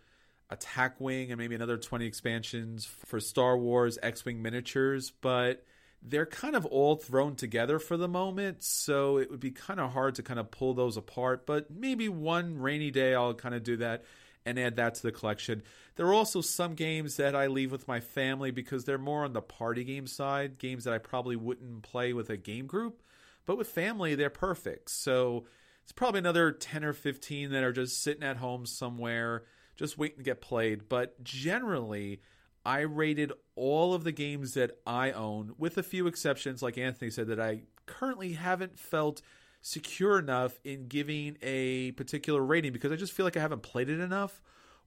Attack Wing and maybe another 20 expansions for Star Wars X Wing miniatures. But they're kind of all thrown together for the moment, so it would be kind of hard to kind of pull those apart. But maybe one rainy day I'll kind of do that and add that to the collection. There are also some games that I leave with my family because they're more on the party game side, games that I probably wouldn't play with a game group, but with family they're perfect. So it's probably another 10 or 15 that are just sitting at home somewhere just waiting to get played, but generally I rated all of the games that I own, with a few exceptions, like Anthony said, that I currently haven't felt secure enough in giving a particular rating because I just feel like I haven't played it enough,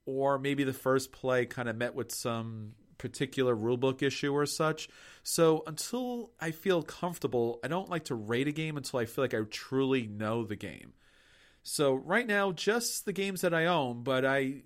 or maybe the first play kind of met with some particular rulebook issue or such. So until I feel comfortable, I don't like to rate a game until I feel like I truly know the game. So right now, just the games that I own, but I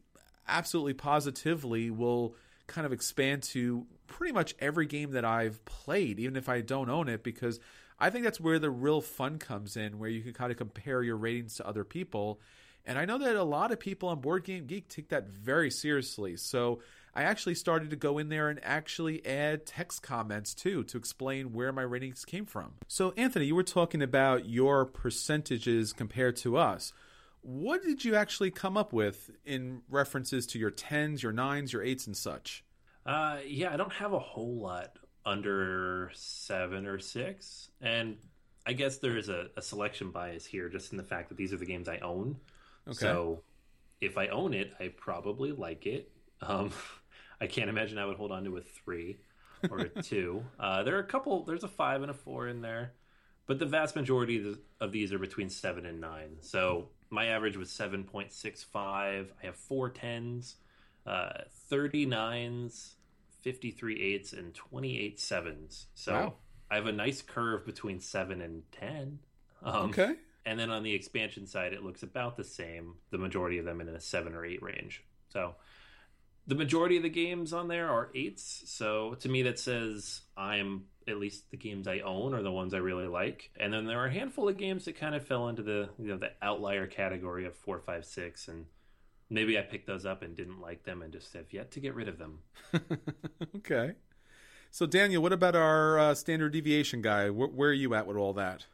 absolutely positively will kind of expand to pretty much every game that I've played, even if I don't own it, because I think that's where the real fun comes in, where you can kind of compare your ratings to other people. And I know that a lot of people on Board Game Geek take that very seriously. So I actually started to go in there and actually add text comments too to explain where my ratings came from. So, Anthony, you were talking about your percentages compared to us. What did you actually come up with in references to your tens, your nines, your eights, and such? Uh, yeah, I don't have a whole lot under seven or six, and I guess there is a, a selection bias here, just in the fact that these are the games I own. Okay. So if I own it, I probably like it. Um, I can't imagine I would hold on to a three or a two. Uh, there are a couple. There's a five and a four in there, but the vast majority of these are between seven and nine. So my average was 7.65. I have four tens, uh, 39s, 53 eights, and 28 sevens. So wow. I have a nice curve between seven and 10. Um, okay. And then on the expansion side, it looks about the same. The majority of them in a seven or eight range. So the majority of the games on there are eights. So to me, that says I'm at least the games I own are the ones I really like. And then there are a handful of games that kind of fell into the you know the outlier category of four, five, six, and maybe I picked those up and didn't like them and just have yet to get rid of them. okay. So Daniel, what about our uh, standard deviation guy? Where, where, are you at with all that?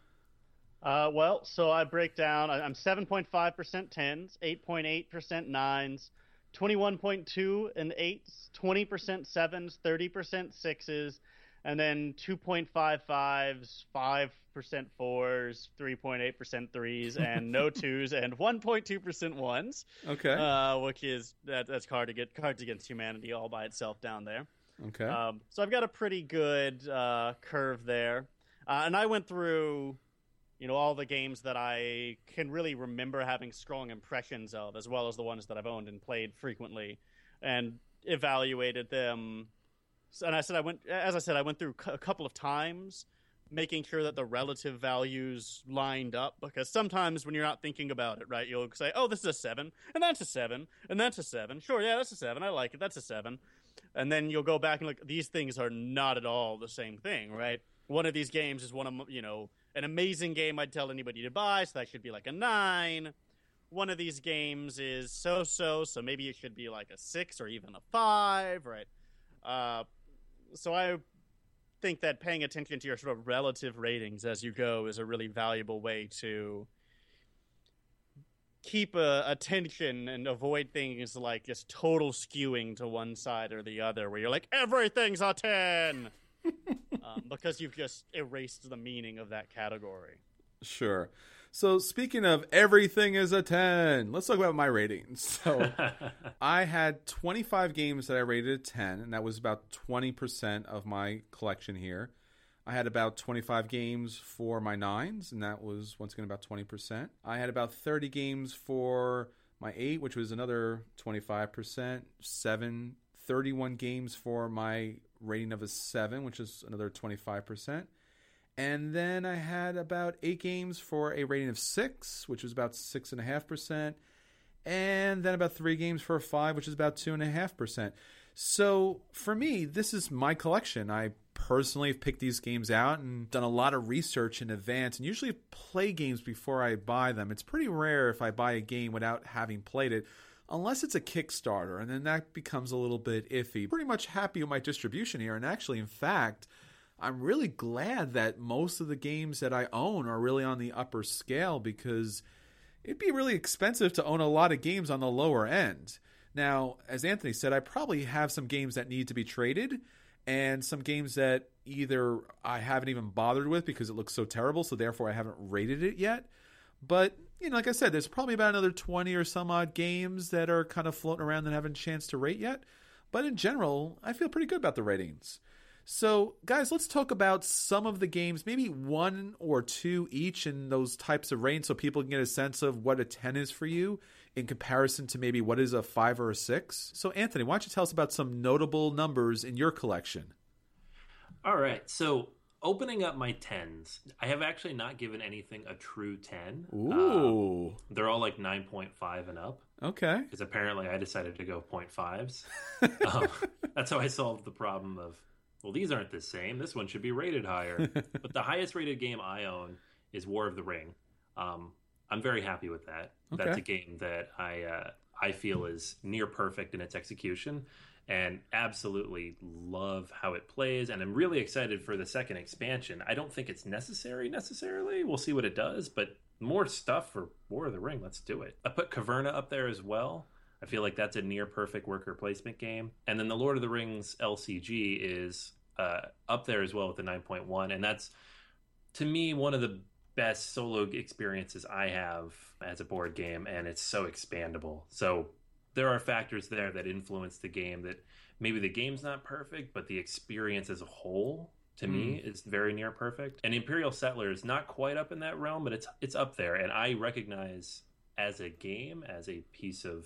Uh, well, so I break down. I'm 7.5% 10s, 8.8% 9s, 21.2 and 8s, 20% 7s, 30% 6s, and then 2.55s, 5% fours, 3.8% threes, and no twos, and 1.2% ones. Okay. Uh, which is that, that's hard to get Cards Against Humanity all by itself down there. Okay. Um, so I've got a pretty good uh, curve there, uh, and I went through, you know, all the games that I can really remember having strong impressions of, as well as the ones that I've owned and played frequently, and evaluated them and I said I went as I said I went through a couple of times making sure that the relative values lined up because sometimes when you're not thinking about it right you'll say oh this is a 7 and that's a 7 and that's a 7 sure yeah that's a 7 I like it that's a 7 and then you'll go back and look these things are not at all the same thing right? One of these games is one of you know an amazing game I'd tell anybody to buy so that should be like a 9 one of these games is so so so maybe it should be like a 6 or even a 5 right? Uh, so I think that paying attention to your sort of relative ratings as you go is a really valuable way to keep uh, attention and avoid things like just total skewing to one side or the other where you're like everything's a 10 um, because you've just erased the meaning of that category. Sure. So speaking of everything is a 10, let's talk about my ratings. So I had 25 games that I rated a 10, and that was about 20% of my collection here. I had about 25 games for my nines, and that was once again about 20%. I had about 30 games for my eight, which was another 25%. Seven, 31 games for my rating of a seven, which is another 25%. And then I had about eight games for a rating of six, which was about six and a half percent. And then about three games for a five, which is about two and a half percent. So for me, this is my collection. I personally have picked these games out and done a lot of research in advance and usually play games before I buy them. It's pretty rare if I buy a game without having played it, unless it's a Kickstarter, and then that becomes a little bit iffy. Pretty much happy with my distribution here, and actually, in fact, I'm really glad that most of the games that I own are really on the upper scale because it'd be really expensive to own a lot of games on the lower end. Now, as Anthony said, I probably have some games that need to be traded and some games that either I haven't even bothered with because it looks so terrible, so therefore I haven't rated it yet. But, you know, like I said, there's probably about another 20 or some odd games that are kind of floating around that haven't a chance to rate yet. But in general, I feel pretty good about the ratings. So, guys, let's talk about some of the games, maybe one or two each in those types of range so people can get a sense of what a 10 is for you in comparison to maybe what is a 5 or a 6. So, Anthony, why don't you tell us about some notable numbers in your collection? All right. So, opening up my 10s, I have actually not given anything a true 10. Ooh. Um, they're all like 9.5 and up. Okay. Because apparently I decided to go 0.5s. um, that's how I solved the problem of well, these aren't the same. This one should be rated higher. but the highest rated game I own is War of the Ring. Um, I'm very happy with that. Okay. That's a game that I uh, I feel is near perfect in its execution, and absolutely love how it plays. And I'm really excited for the second expansion. I don't think it's necessary necessarily. We'll see what it does, but more stuff for War of the Ring. Let's do it. I put Caverna up there as well. I feel like that's a near perfect worker placement game. And then the Lord of the Rings LCG is uh, up there as well with the 9.1. And that's, to me, one of the best solo experiences I have as a board game. And it's so expandable. So there are factors there that influence the game that maybe the game's not perfect, but the experience as a whole to mm. me is very near perfect. And Imperial Settler is not quite up in that realm, but it's it's up there. And I recognize as a game, as a piece of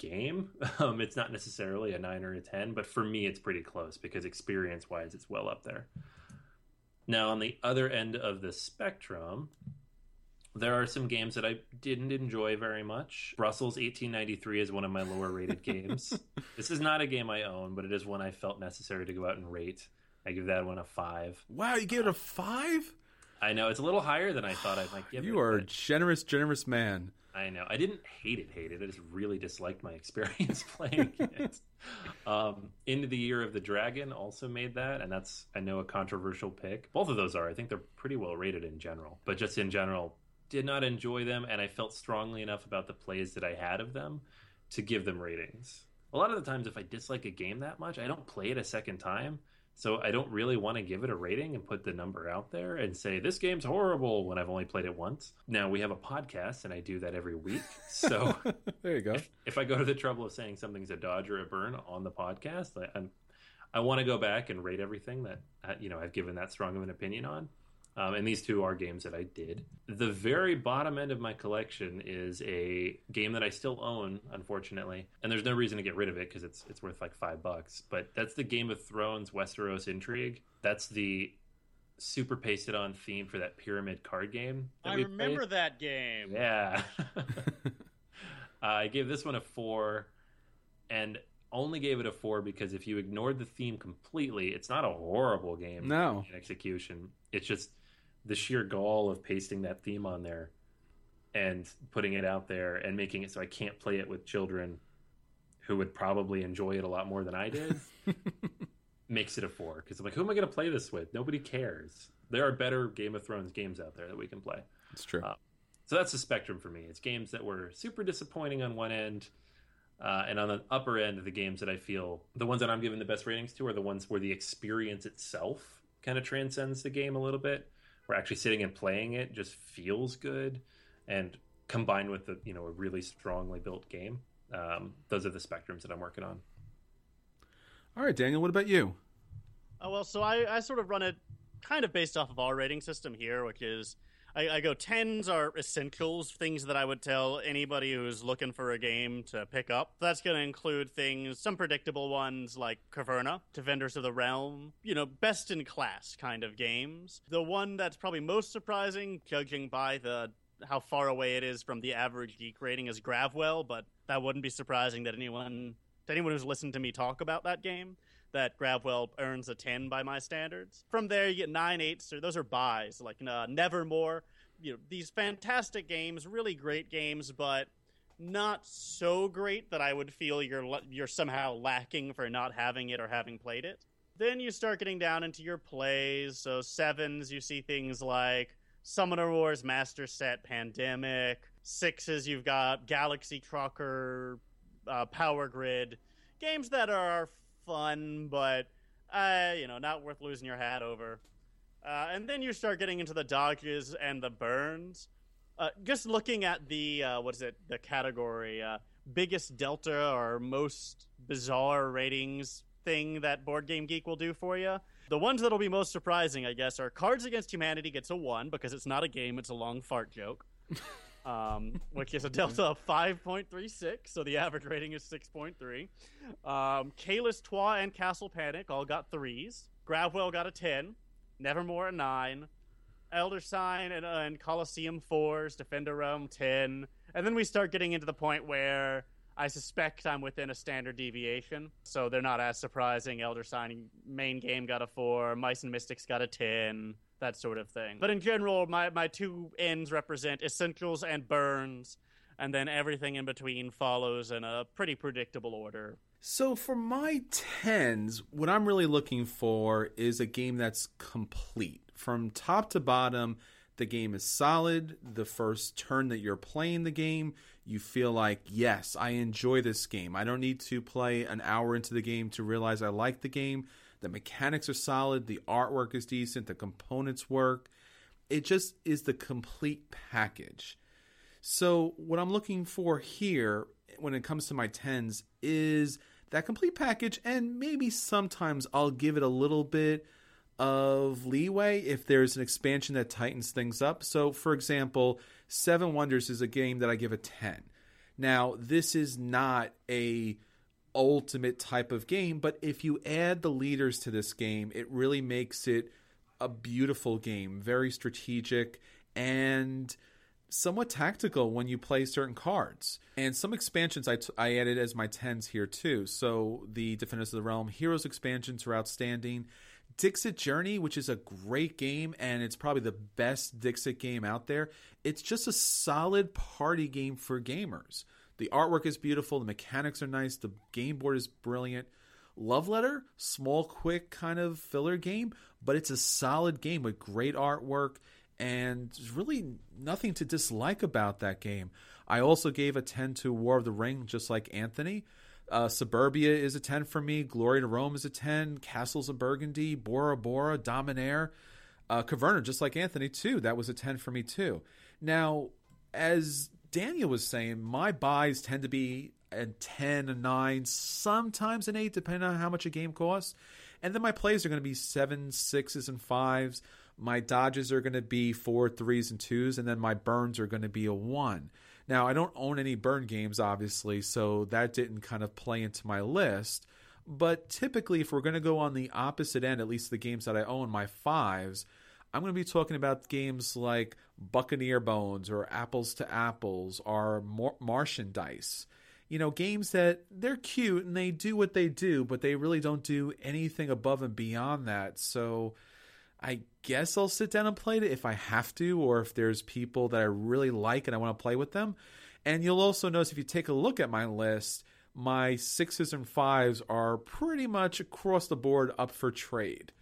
game. Um, it's not necessarily a nine or a 10, but for me, it's pretty close because experience wise, it's well up there. Now, on the other end of the spectrum, there are some games that I didn't enjoy very much. Brussels 1893 is one of my lower rated games. This is not a game I own, but it is one I felt necessary to go out and rate. I give that one a five. Wow, you gave it a five? I know it's a little higher than I thought I might give you it. You are a generous, generous man. I know. I didn't hate it, hate it. I just really disliked my experience playing it. Um, In the Year of the Dragon also made that, and that's I know a controversial pick. Both of those are. I think they're pretty well rated in general, but just in general, did not enjoy them, and I felt strongly enough about the plays that I had of them to give them ratings. A lot of the times, if I dislike a game that much, I don't play it a second time so I don't really want to give it a rating and put the number out there and say this game's horrible when I've only played it once. Now we have a podcast and I do that every week. So there you go. If, if, I go to the trouble of saying something's a dodge or a burn on the podcast, I, I'm I want to go back and rate everything that uh, you know I've given that strong of an opinion on. Um, and these two are games that I did. The very bottom end of my collection is a game that I still own, unfortunately, and there's no reason to get rid of it because it's it's worth like five bucks. But that's the Game of Thrones Westeros Intrigue. That's the super pasted on theme for that pyramid card game. I remember played. that game. Yeah. uh, I gave this one a four, and only gave it a four because if you ignored the theme completely, it's not a horrible game. No in execution. It's just the sheer gall of pasting that theme on there and putting it out there and making it so I can't play it with children who would probably enjoy it a lot more than I did makes it a four because I'm like, who am I going to play this with? Nobody cares. There are better Game of Thrones games out there that we can play. It's true. Uh, so that's the spectrum for me. It's games that were super disappointing on one end, uh, and on the upper end, of the games that I feel the ones that I'm giving the best ratings to are the ones where the experience itself kind of transcends the game a little bit, where actually sitting and playing it just feels good, and combined with the you know a really strongly built game. Um, those are the spectrums that I'm working on. All right, Daniel, what about you? Oh well, so I, I sort of run it kind of based off of our rating system here, which is I, I go tens are essentials, things that I would tell anybody who's looking for a game to pick up. That's going to include things, some predictable ones like Caverna, Defenders of the Realm, you know, best in class kind of games. The one that's probably most surprising, judging by the how far away it is from the average geek rating, is Gravwell, but that wouldn't be surprising that anyone to anyone who's listened to me talk about that game that Gravwell earns a 10 by my standards. From there, you get nine eights, or those are buys, like uh, Nevermore. You know, these fantastic games, really great games, but not so great that I would feel you're you're somehow lacking for not having it or having played it. Then you start getting down into your plays. So sevens, you see things like Summoner Wars, Master Set, Pandemic. Sixes, you've got Galaxy Trucker, uh, Power Grid, games that are fun, but uh, you know, not worth losing your hat over. Uh, and then you start getting into the dodges and the burns. Uh, just looking at the uh, what is it? The category uh, biggest delta or most bizarre ratings thing that Board Game Geek will do for you. The ones that'll be most surprising, I guess, are Cards Against Humanity gets a one because it's not a game; it's a long fart joke. um, which is a delta of 5.36, so the average rating is 6.3. Um, Troyes, and Castle Panic all got threes. Gravwell got a 10. Nevermore a 9. Elder Sign and, uh, and Colosseum 4s, Defender Realm 10. And then we start getting into the point where I suspect I'm within a standard deviation, so they're not as surprising. Elder Sign main game got a 4, Mice and Mystics got a 10 that sort of thing. But in general, my, my two ends represent essentials and burns, and then everything in between follows in a pretty predictable order. So for my tens, what I'm really looking for is a game that's complete. From top to bottom, the game is solid. The first turn that you're playing the game, you feel like, yes, I enjoy this game. I don't need to play an hour into the game to realize I like the game. The mechanics are solid, the artwork is decent, the components work. It just is the complete package. So, what I'm looking for here when it comes to my 10s is that complete package, and maybe sometimes I'll give it a little bit of leeway if there's an expansion that tightens things up. So, for example, Seven Wonders is a game that I give a 10. Now, this is not a ultimate type of game. But if you add the leaders to this game, it really makes it a beautiful game, very strategic and somewhat tactical when you play certain cards. And some expansions I, t- I added as my 10s here too. So the Defenders of the Realm Heroes expansions are outstanding. Dixit Journey, which is a great game and it's probably the best Dixit game out there. It's just a solid party game for gamers. The artwork is beautiful, the mechanics are nice, the game board is brilliant. Love Letter, small, quick kind of filler game, but it's a solid game with great artwork and really nothing to dislike about that game. I also gave a 10 to War of the Ring, just like Anthony. Uh, Suburbia is a 10 for me. Glory to Rome is a 10. Castles of Burgundy, Bora Bora, Dominaire. Uh, Caverna, just like Anthony, too. That was a 10 for me, too. Now, as Daniel was saying, my buys tend to be a 10, a 9, sometimes an 8, depending on how much a game costs. And then my plays are going to be 7, 6s, and 5s. My dodges are going to be 4, 3s, and 2s. And then my burns are going to be a 1. Now, I don't own any burn games, obviously, so that didn't kind of play into my list. But typically, if we're going to go on the opposite end, at least the games that I own, my 5s, I'm going to be talking about games like Buccaneer Bones or Apples to Apples or Mar- Martian Dice. You know, games that they're cute and they do what they do, but they really don't do anything above and beyond that. So I guess I'll sit down and play it if I have to, or if there's people that I really like and I want to play with them. And you'll also notice if you take a look at my list, my sixes and fives are pretty much across the board up for trade.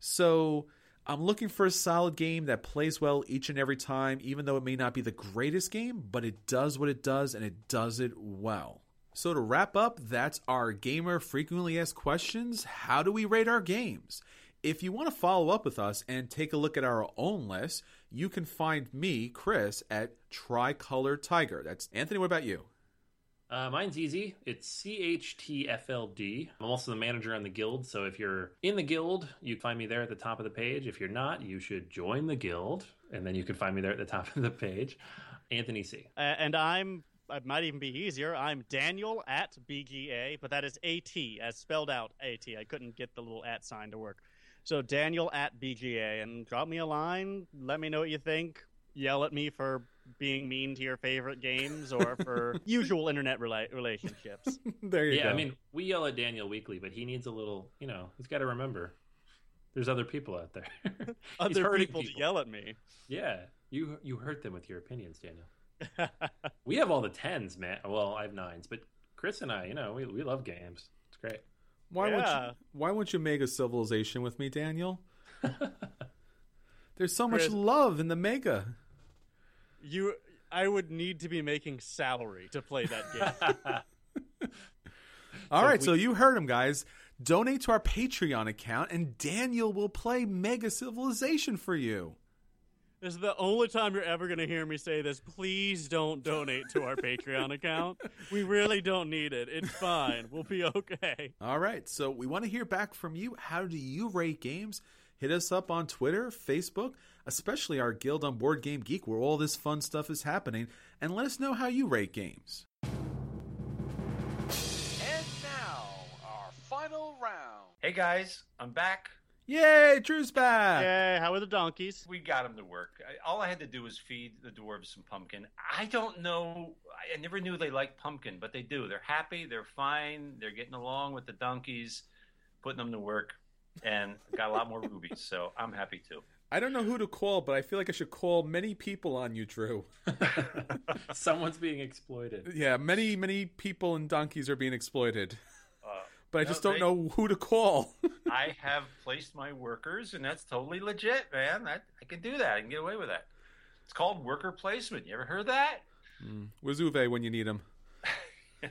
So I'm looking for a solid game that plays well each and every time, even though it may not be the greatest game, but it does what it does and it does it well. So, to wrap up, that's our gamer frequently asked questions. How do we rate our games? If you want to follow up with us and take a look at our own list, you can find me, Chris, at Tricolor Tiger. That's Anthony. What about you? Uh, mine's easy. It's CHTFLD. I'm also the manager on the guild, so if you're in the guild, you find me there at the top of the page. If you're not, you should join the guild, and then you can find me there at the top of the page. Anthony C. Uh, and I'm it might even be easier. I'm Daniel at BGA, but that is AT as spelled out AT. I couldn't get the little at sign to work. So Daniel at BGA, and drop me a line. Let me know what you think. Yell at me for being mean to your favorite games or for usual internet rela- relationships. there you yeah, go. Yeah, I mean, we yell at Daniel weekly, but he needs a little, you know, he's got to remember there's other people out there. Other hurting people, to yell at me. Yeah, you you hurt them with your opinions, Daniel. we have all the tens, man. Well, I have nines, but Chris and I, you know, we, we love games. It's great. why won't you, why won't you make a civilization with me, Daniel? There's so much love in the mega. You, I would need to be making salary to play that game. All So right, we- so you heard him, guys. Donate to our Patreon account, and Daniel will play Mega Civilization for you. This is the only time you're ever going to hear me say this. Please don't donate to our Patreon account. We really don't need it. It's fine. We'll be okay. All right, so we want to hear back from you. How do you rate games? Hit us up on Twitter, Facebook, especially our Guild on Board Game Geek, where all this fun stuff is happening, and let us know how you rate games. And now, our final round. Hey guys, I'm back. Yay, Drew's back! Yay, how are the donkeys? We got them to work. I, all I had to do was feed the dwarves some pumpkin. I don't know. I never knew they liked pumpkin, but they do. They're happy. They're fine. They're getting along with the donkeys, putting them to work, and got a lot more rubies. So I'm happy too. I don't know who to call, but I feel like I should call many people on you, Drew. Someone's being exploited. Yeah, many, many people and donkeys are being exploited. Uh, But I No, just don't they- know who to call. I have placed my workers, and that's totally legit, man. That, I can do that. I can get away with that. It's called worker placement. You ever heard that? Where's Uwe when you need him?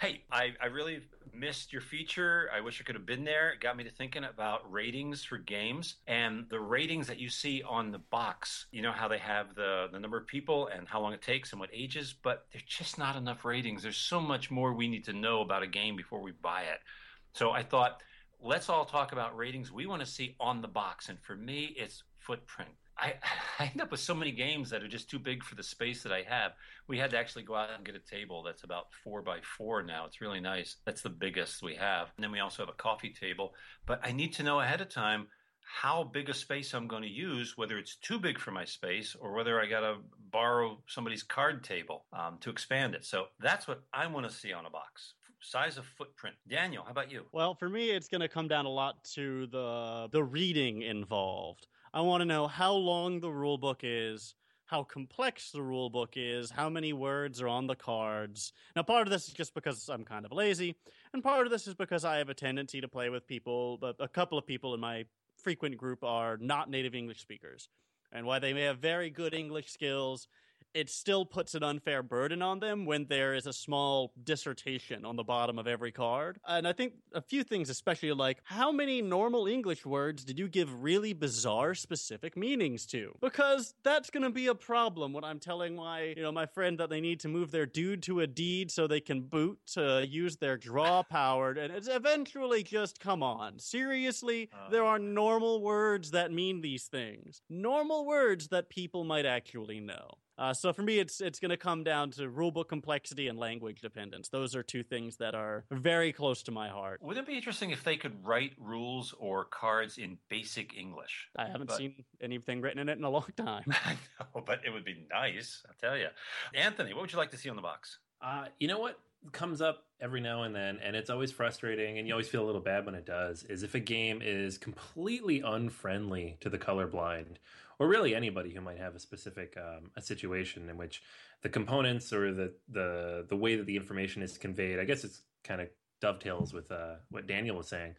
Hey, I, I really missed your feature. I wish I could have been there. It got me to thinking about ratings for games and the ratings that you see on the box. You know how they have the, the number of people and how long it takes and what ages, but there's just not enough ratings. There's so much more we need to know about a game before we buy it. So I thought, let's all talk about ratings we want to see on the box. And for me, it's footprint. I, I end up with so many games that are just too big for the space that I have. We had to actually go out and get a table that's about four by four now. It's really nice. That's the biggest we have. And then we also have a coffee table. But I need to know ahead of time how big a space I'm going to use, whether it's too big for my space or whether I got to borrow somebody's card table um, to expand it. So that's what I want to see on a box. Size of footprint. Daniel, how about you? Well, for me, it's going to come down a lot to the the reading involved. I want to know how long the rule book is, how complex the rule book is, how many words are on the cards. Now, part of this is just because I'm kind of lazy, and part of this is because I have a tendency to play with people. But a couple of people in my frequent group are not native English speakers, and while they may have very good English skills, it still puts an unfair burden on them when there is a small dissertation on the bottom of every card. And I think a few things, especially like how many normal English words did you give really bizarre specific meanings to? Because that's going to be a problem when I'm telling my, you know, my friend that they need to move their dude to a deed so they can boot to use their draw powered. And it's eventually just, come on, seriously, Uh. there are normal words that mean these things. Normal words that people might actually know. Uh, so for me, it's it's going to come down to rulebook complexity and language dependence. Those are two things that are very close to my heart. Wouldn't it be interesting if they could write rules or cards in basic English? I haven't But- seen anything written in it in a long time. I know, but it would be nice, I'll tell you. Anthony, what would you like to see on the box? Uh, you know what comes up every now and then, and it's always frustrating, and you always feel a little bad when it does, is if a game is completely unfriendly to the colorblind, or really anybody who might have a specific um, a situation in which the components or the the the way that the information is conveyed. I guess it's kind of dovetails with uh, what Daniel was saying.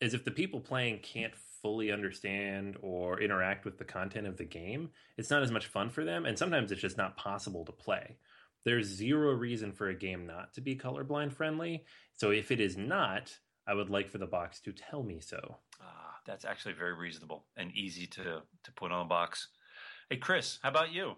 Is if the people playing can't fully understand or interact with the content of the game, it's not as much fun for them, and sometimes it's just not possible to play there's zero reason for a game not to be colorblind friendly. So if it is not, I would like for the box to tell me so. Ah, that's actually very reasonable and easy to to put on a box. Hey, Chris, how about you?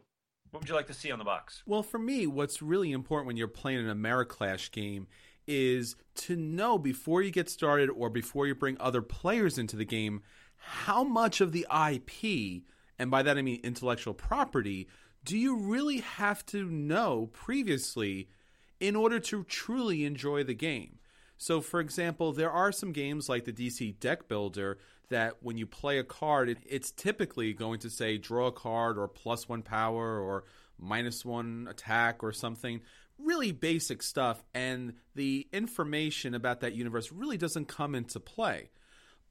What would you like to see on the box? Well, for me, what's really important when you're playing an Ameritrash game is to know before you get started or before you bring other players into the game how much of the IP, and by that I mean intellectual property, do you really have to know previously in order to truly enjoy the game? So, for example, there are some games like the DC Deck Builder that when you play a card, it, it's typically going to say draw a card or plus one power or minus one attack or something. Really basic stuff, and the information about that universe really doesn't come into play.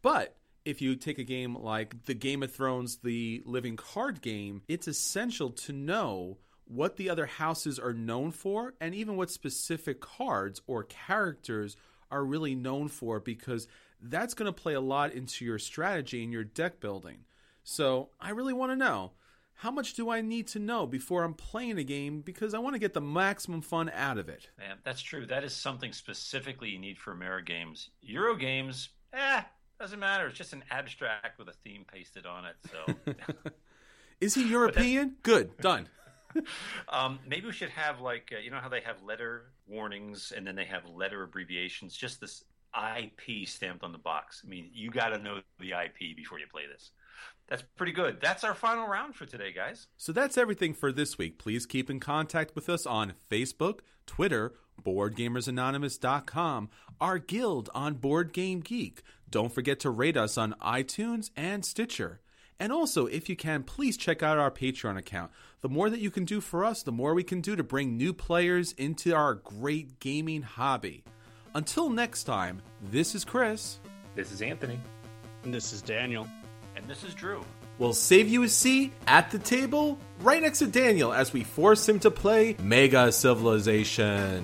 But if you take a game like the Game of Thrones, the living card game, it's essential to know what the other houses are known for and even what specific cards or characters are really known for because that's going to play a lot into your strategy and your deck building. So I really want to know how much do I need to know before I'm playing a game because I want to get the maximum fun out of it. That's true. That is something specifically you need for America games. Euro games, eh, doesn't matter. It's just an abstract with a theme pasted on it. So, is he European? Good, done. um, maybe we should have like uh, you know how they have letter warnings and then they have letter abbreviations. Just this IP stamped on the box. I mean, you got to know the IP before you play this. That's pretty good. That's our final round for today, guys. So that's everything for this week. Please keep in contact with us on Facebook, Twitter, BoardGamersAnonymous.com, our guild on Board Game Geek. Don't forget to rate us on iTunes and Stitcher. And also, if you can, please check out our Patreon account. The more that you can do for us, the more we can do to bring new players into our great gaming hobby. Until next time, this is Chris. This is Anthony. And this is Daniel. And this is Drew. We'll save you a seat at the table right next to Daniel as we force him to play Mega Civilization.